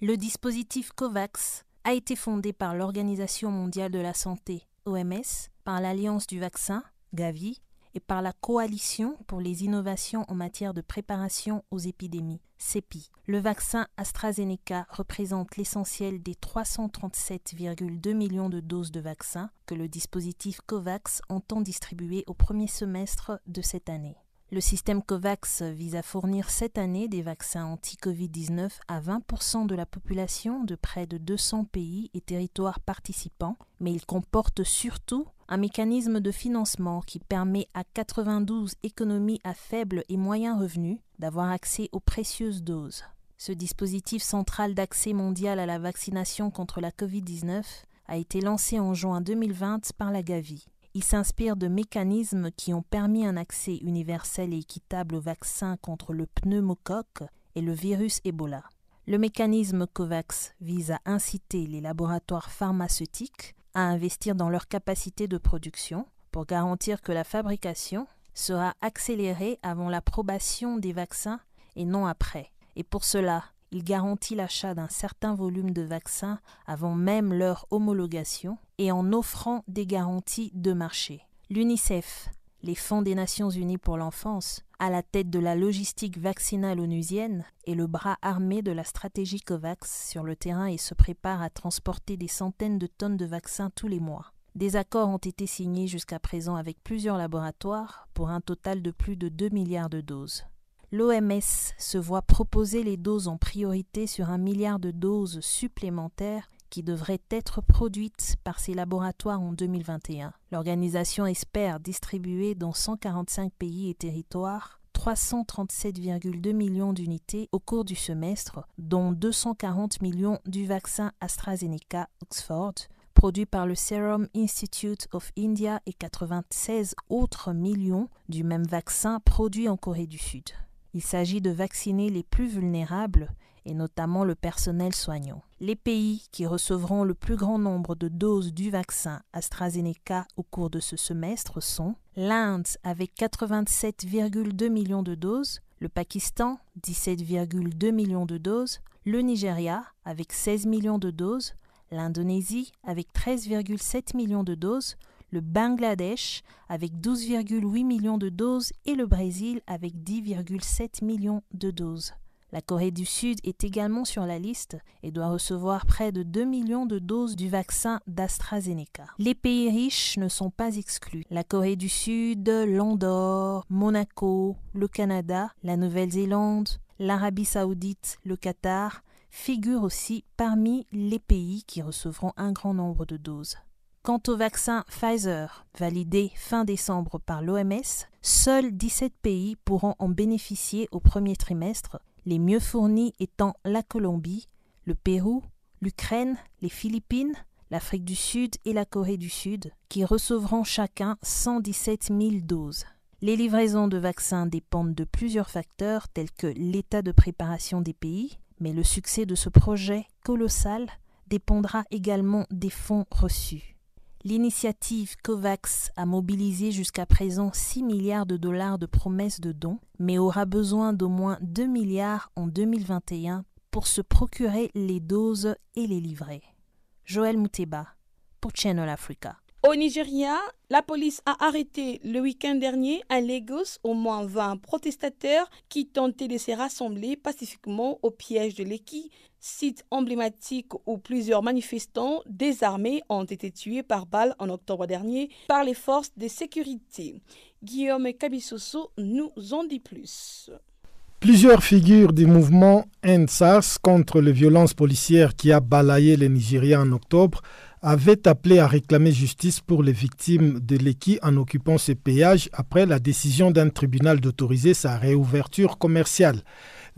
Le dispositif COVAX a été fondé par l'Organisation mondiale de la santé, OMS, par l'Alliance du vaccin, Gavi, par la Coalition pour les innovations en matière de préparation aux épidémies, CEPI. Le vaccin AstraZeneca représente l'essentiel des 337,2 millions de doses de vaccins que le dispositif COVAX entend distribuer au premier semestre de cette année. Le système COVAX vise à fournir cette année des vaccins anti-Covid-19 à 20% de la population de près de 200 pays et territoires participants, mais il comporte surtout un mécanisme de financement qui permet à 92 économies à faible et moyen revenu d'avoir accès aux précieuses doses. Ce dispositif central d'accès mondial à la vaccination contre la Covid-19 a été lancé en juin 2020 par la Gavi. Il s'inspire de mécanismes qui ont permis un accès universel et équitable aux vaccins contre le pneumocoque et le virus Ebola. Le mécanisme COVAX vise à inciter les laboratoires pharmaceutiques à investir dans leur capacité de production pour garantir que la fabrication sera accélérée avant l'approbation des vaccins et non après. Et pour cela, il garantit l'achat d'un certain volume de vaccins avant même leur homologation et en offrant des garanties de marché. L'UNICEF, les Fonds des Nations Unies pour l'enfance, à la tête de la logistique vaccinale onusienne, est le bras armé de la stratégie COVAX sur le terrain et se prépare à transporter des centaines de tonnes de vaccins tous les mois. Des accords ont été signés jusqu'à présent avec plusieurs laboratoires pour un total de plus de 2 milliards de doses. L'OMS se voit proposer les doses en priorité sur un milliard de doses supplémentaires qui devraient être produites par ces laboratoires en 2021. L'organisation espère distribuer dans 145 pays et territoires 337,2 millions d'unités au cours du semestre, dont 240 millions du vaccin AstraZeneca Oxford, produit par le Serum Institute of India et 96 autres millions du même vaccin produit en Corée du Sud. Il s'agit de vacciner les plus vulnérables et notamment le personnel soignant. Les pays qui recevront le plus grand nombre de doses du vaccin AstraZeneca au cours de ce semestre sont l'Inde avec 87,2 millions de doses, le Pakistan 17,2 millions de doses, le Nigeria avec 16 millions de doses, l'Indonésie avec 13,7 millions de doses, le Bangladesh avec 12,8 millions de doses et le Brésil avec 10,7 millions de doses. La Corée du Sud est également sur la liste et doit recevoir près de 2 millions de doses du vaccin d'AstraZeneca. Les pays riches ne sont pas exclus. La Corée du Sud, l'Andorre, Monaco, le Canada, la Nouvelle-Zélande, l'Arabie saoudite, le Qatar figurent aussi parmi les pays qui recevront un grand nombre de doses. Quant au vaccin Pfizer, validé fin décembre par l'OMS, seuls 17 pays pourront en bénéficier au premier trimestre, les mieux fournis étant la Colombie, le Pérou, l'Ukraine, les Philippines, l'Afrique du Sud et la Corée du Sud, qui recevront chacun 117 000 doses. Les livraisons de vaccins dépendent de plusieurs facteurs tels que l'état de préparation des pays, mais le succès de ce projet colossal dépendra également des fonds reçus. L'initiative COVAX a mobilisé jusqu'à présent 6 milliards de dollars de promesses de dons, mais aura besoin d'au moins 2 milliards en 2021 pour se procurer les doses et les livrer. Joël Mouteba pour Channel Africa. Au Nigeria, la police a arrêté le week-end dernier à Lagos au moins 20 protestataires qui tentaient de se rassembler pacifiquement au piège de Lekki, site emblématique où plusieurs manifestants désarmés ont été tués par balle en octobre dernier par les forces de sécurité. Guillaume Kabisoso nous en dit plus. Plusieurs figures du mouvement NSAS contre les violences policières qui a balayé les Nigériens en octobre avaient appelé à réclamer justice pour les victimes de l'EQI en occupant ce péage après la décision d'un tribunal d'autoriser sa réouverture commerciale.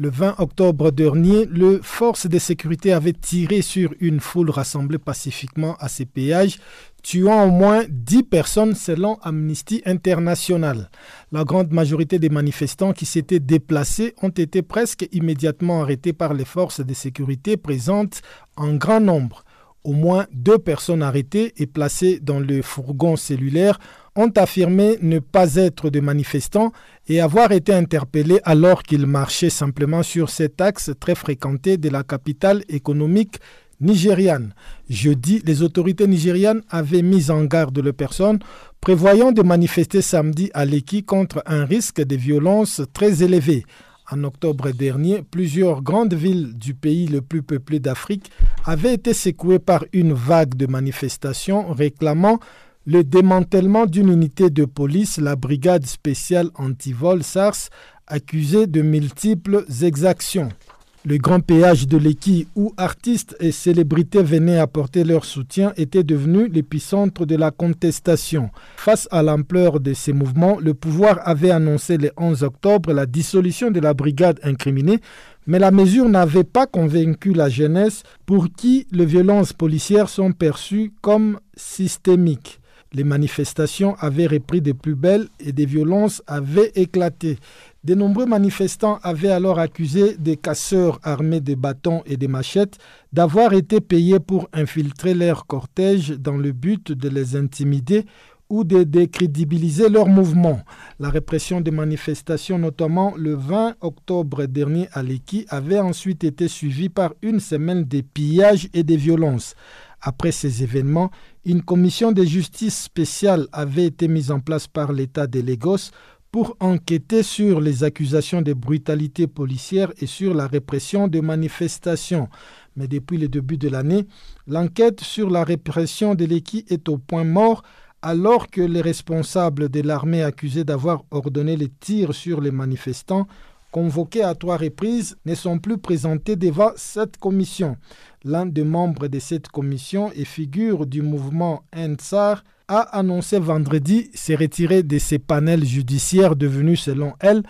Le 20 octobre dernier, le force de sécurité avait tiré sur une foule rassemblée pacifiquement à ces péages, tuant au moins 10 personnes selon Amnesty International. La grande majorité des manifestants qui s'étaient déplacés ont été presque immédiatement arrêtés par les forces de sécurité présentes en grand nombre. Au moins deux personnes arrêtées et placées dans le fourgon cellulaire ont affirmé ne pas être des manifestants et avoir été interpellés alors qu'ils marchaient simplement sur cet axe très fréquenté de la capitale économique nigériane. Jeudi, les autorités nigérianes avaient mis en garde les personnes prévoyant de manifester samedi à Leki contre un risque de violence très élevé. En octobre dernier, plusieurs grandes villes du pays le plus peuplé d'Afrique avaient été secouées par une vague de manifestations réclamant le démantèlement d'une unité de police, la brigade spéciale anti-vol SARS, accusée de multiples exactions. Le grand péage de l'Eki, où artistes et célébrités venaient apporter leur soutien, était devenu l'épicentre de la contestation. Face à l'ampleur de ces mouvements, le pouvoir avait annoncé le 11 octobre la dissolution de la brigade incriminée, mais la mesure n'avait pas convaincu la jeunesse pour qui les violences policières sont perçues comme systémiques. Les manifestations avaient repris de plus belles et des violences avaient éclaté. De nombreux manifestants avaient alors accusé des casseurs armés de bâtons et de machettes d'avoir été payés pour infiltrer leur cortège dans le but de les intimider ou de décrédibiliser leur mouvement. La répression des manifestations, notamment le 20 octobre dernier à Leki, avait ensuite été suivie par une semaine de pillages et de violences. Après ces événements, une commission de justice spéciale avait été mise en place par l'État de Lagos pour enquêter sur les accusations de brutalité policière et sur la répression des manifestations. Mais depuis le début de l'année, l'enquête sur la répression de l'EQI est au point mort alors que les responsables de l'armée accusés d'avoir ordonné les tirs sur les manifestants convoqués à trois reprises ne sont plus présentés devant cette commission. L'un des membres de cette commission et figure du mouvement NSAR a annoncé vendredi se retirer de ces panels judiciaires devenus, selon elle,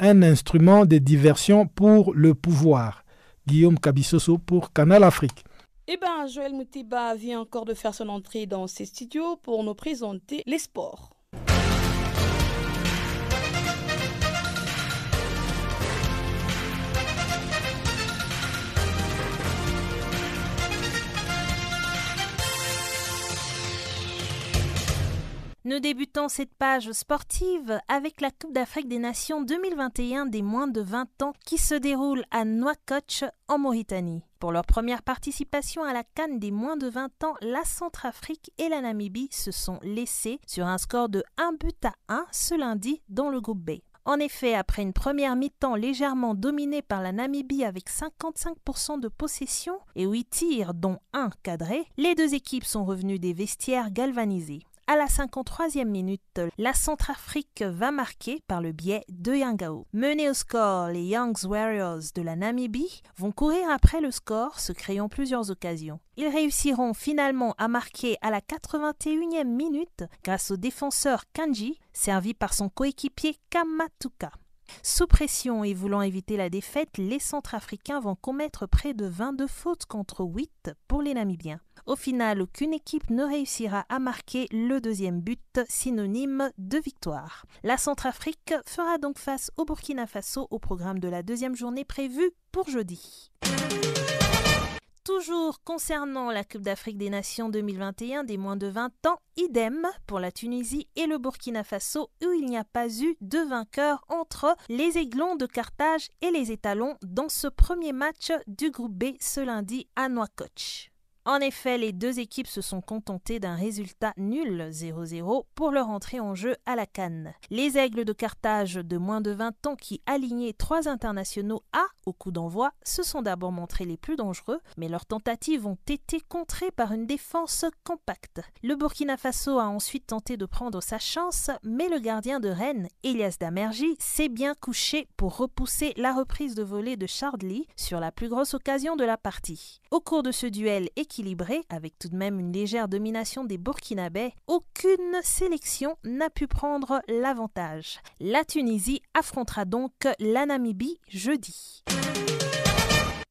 un instrument de diversion pour le pouvoir. Guillaume Kabissoso pour Canal Afrique. Eh bien, Joël Moutiba vient encore de faire son entrée dans ses studios pour nous présenter les sports. Nous débutons cette page sportive avec la Coupe d'Afrique des Nations 2021 des moins de 20 ans qui se déroule à Nouakchott en Mauritanie. Pour leur première participation à la Cannes des moins de 20 ans, la Centrafrique et la Namibie se sont laissés sur un score de 1 but à 1 ce lundi dans le groupe B. En effet, après une première mi-temps légèrement dominée par la Namibie avec 55% de possession et 8 tirs dont un cadré, les deux équipes sont revenues des vestiaires galvanisés. À la 53e minute, la Centrafrique va marquer par le biais de Yangao. Menés au score, les Young Warriors de la Namibie vont courir après le score, se créant plusieurs occasions. Ils réussiront finalement à marquer à la 81e minute grâce au défenseur Kanji, servi par son coéquipier Kamatuka. Sous pression et voulant éviter la défaite, les Centrafricains vont commettre près de 22 fautes contre 8 pour les Namibiens. Au final, aucune équipe ne réussira à marquer le deuxième but, synonyme de victoire. La Centrafrique fera donc face au Burkina Faso au programme de la deuxième journée prévue pour jeudi. Toujours concernant la Coupe d'Afrique des Nations 2021 des moins de 20 ans, idem pour la Tunisie et le Burkina Faso où il n'y a pas eu de vainqueur entre les Aiglons de Carthage et les Étalons dans ce premier match du groupe B ce lundi à Nouakchott. En effet, les deux équipes se sont contentées d'un résultat nul 0-0 pour leur entrée en jeu à la Cannes. Les Aigles de Carthage de moins de 20 ans qui alignaient trois internationaux A au coup d'envoi se sont d'abord montrés les plus dangereux, mais leurs tentatives ont été contrées par une défense compacte. Le Burkina Faso a ensuite tenté de prendre sa chance, mais le gardien de Rennes, Elias Damerji, s'est bien couché pour repousser la reprise de volée de Chardley sur la plus grosse occasion de la partie. Au cours de ce duel avec tout de même une légère domination des Burkinabés, aucune sélection n'a pu prendre l'avantage. La Tunisie affrontera donc la Namibie jeudi.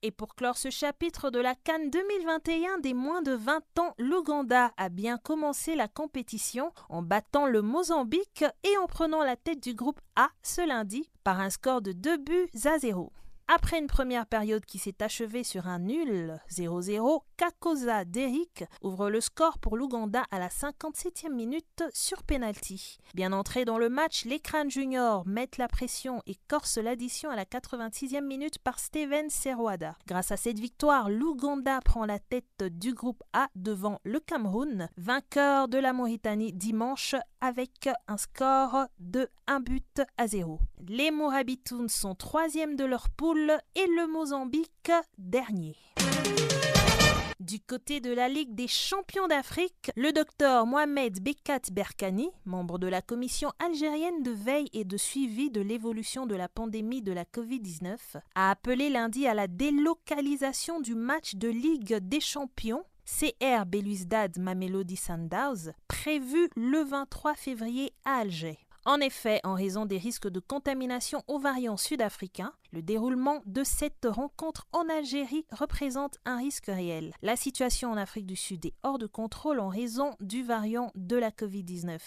Et pour clore ce chapitre de la Cannes 2021 des moins de 20 ans, l'Ouganda a bien commencé la compétition en battant le Mozambique et en prenant la tête du groupe A ce lundi par un score de 2 buts à 0. Après une première période qui s'est achevée sur un nul 0-0, Kakoza Derrick ouvre le score pour l'Ouganda à la 57e minute sur penalty. Bien entré dans le match, les Crânes Juniors mettent la pression et corsent l'addition à la 86e minute par Steven Serwada. Grâce à cette victoire, l'Ouganda prend la tête du groupe A devant le Cameroun, vainqueur de la Mauritanie dimanche avec un score de 1 but à 0. Les Mourabitouns sont troisième de leur poule et le Mozambique dernier. Du côté de la Ligue des champions d'Afrique, le docteur Mohamed Bekat Berkani, membre de la commission algérienne de veille et de suivi de l'évolution de la pandémie de la Covid-19, a appelé lundi à la délocalisation du match de Ligue des champions CR Belouizdad Mamelody Sundowns, prévu le 23 février à Alger. En effet, en raison des risques de contamination aux variants sud-africains, le déroulement de cette rencontre en Algérie représente un risque réel. La situation en Afrique du Sud est hors de contrôle en raison du variant de la Covid-19.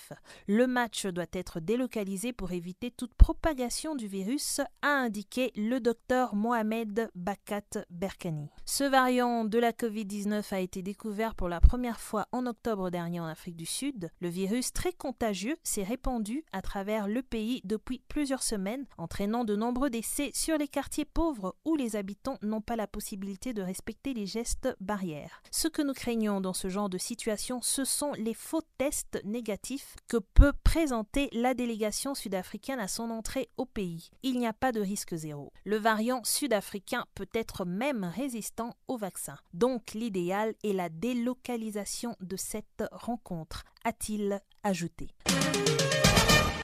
Le match doit être délocalisé pour éviter toute propagation du virus, a indiqué le docteur Mohamed Bakat Berkani. Ce variant de la Covid-19 a été découvert pour la première fois en octobre dernier en Afrique du Sud. Le virus très contagieux s'est répandu à travers le pays depuis plusieurs semaines, entraînant de nombreux décès sur les quartiers pauvres où les habitants n'ont pas la possibilité de respecter les gestes barrières. Ce que nous craignons dans ce genre de situation, ce sont les faux tests négatifs que peut présenter la délégation sud-africaine à son entrée au pays. Il n'y a pas de risque zéro. Le variant sud-africain peut être même résistant au vaccin. Donc l'idéal est la délocalisation de cette rencontre, a-t-il ajouté.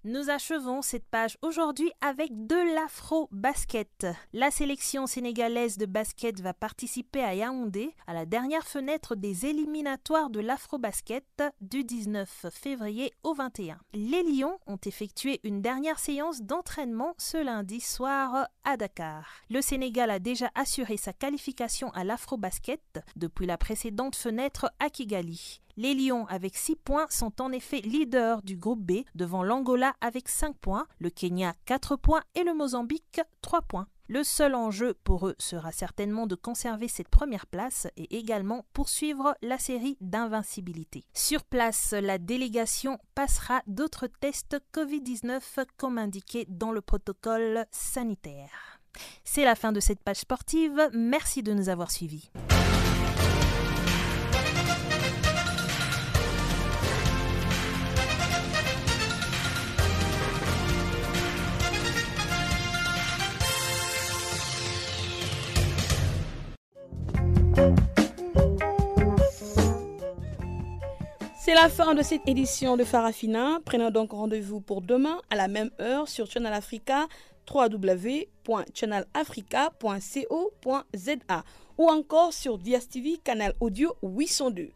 Nous achevons cette page aujourd'hui avec de l'afro-basket. La sélection sénégalaise de basket va participer à Yaoundé à la dernière fenêtre des éliminatoires de l'afro-basket du 19 février au 21. Les Lions ont effectué une dernière séance d'entraînement ce lundi soir à Dakar. Le Sénégal a déjà assuré sa qualification à l'afro-basket depuis la précédente fenêtre à Kigali. Les Lions avec 6 points sont en effet leaders du groupe B devant l'Angola avec 5 points, le Kenya 4 points et le Mozambique 3 points. Le seul enjeu pour eux sera certainement de conserver cette première place et également poursuivre la série d'invincibilité. Sur place, la délégation passera d'autres tests Covid-19 comme indiqué dans le protocole sanitaire. C'est la fin de cette page sportive. Merci de nous avoir suivis. C'est la fin de cette édition de Farafina. Prenons donc rendez-vous pour demain à la même heure sur Channel Africa www.channelafrica.co.za ou encore sur Dias TV canal audio 802.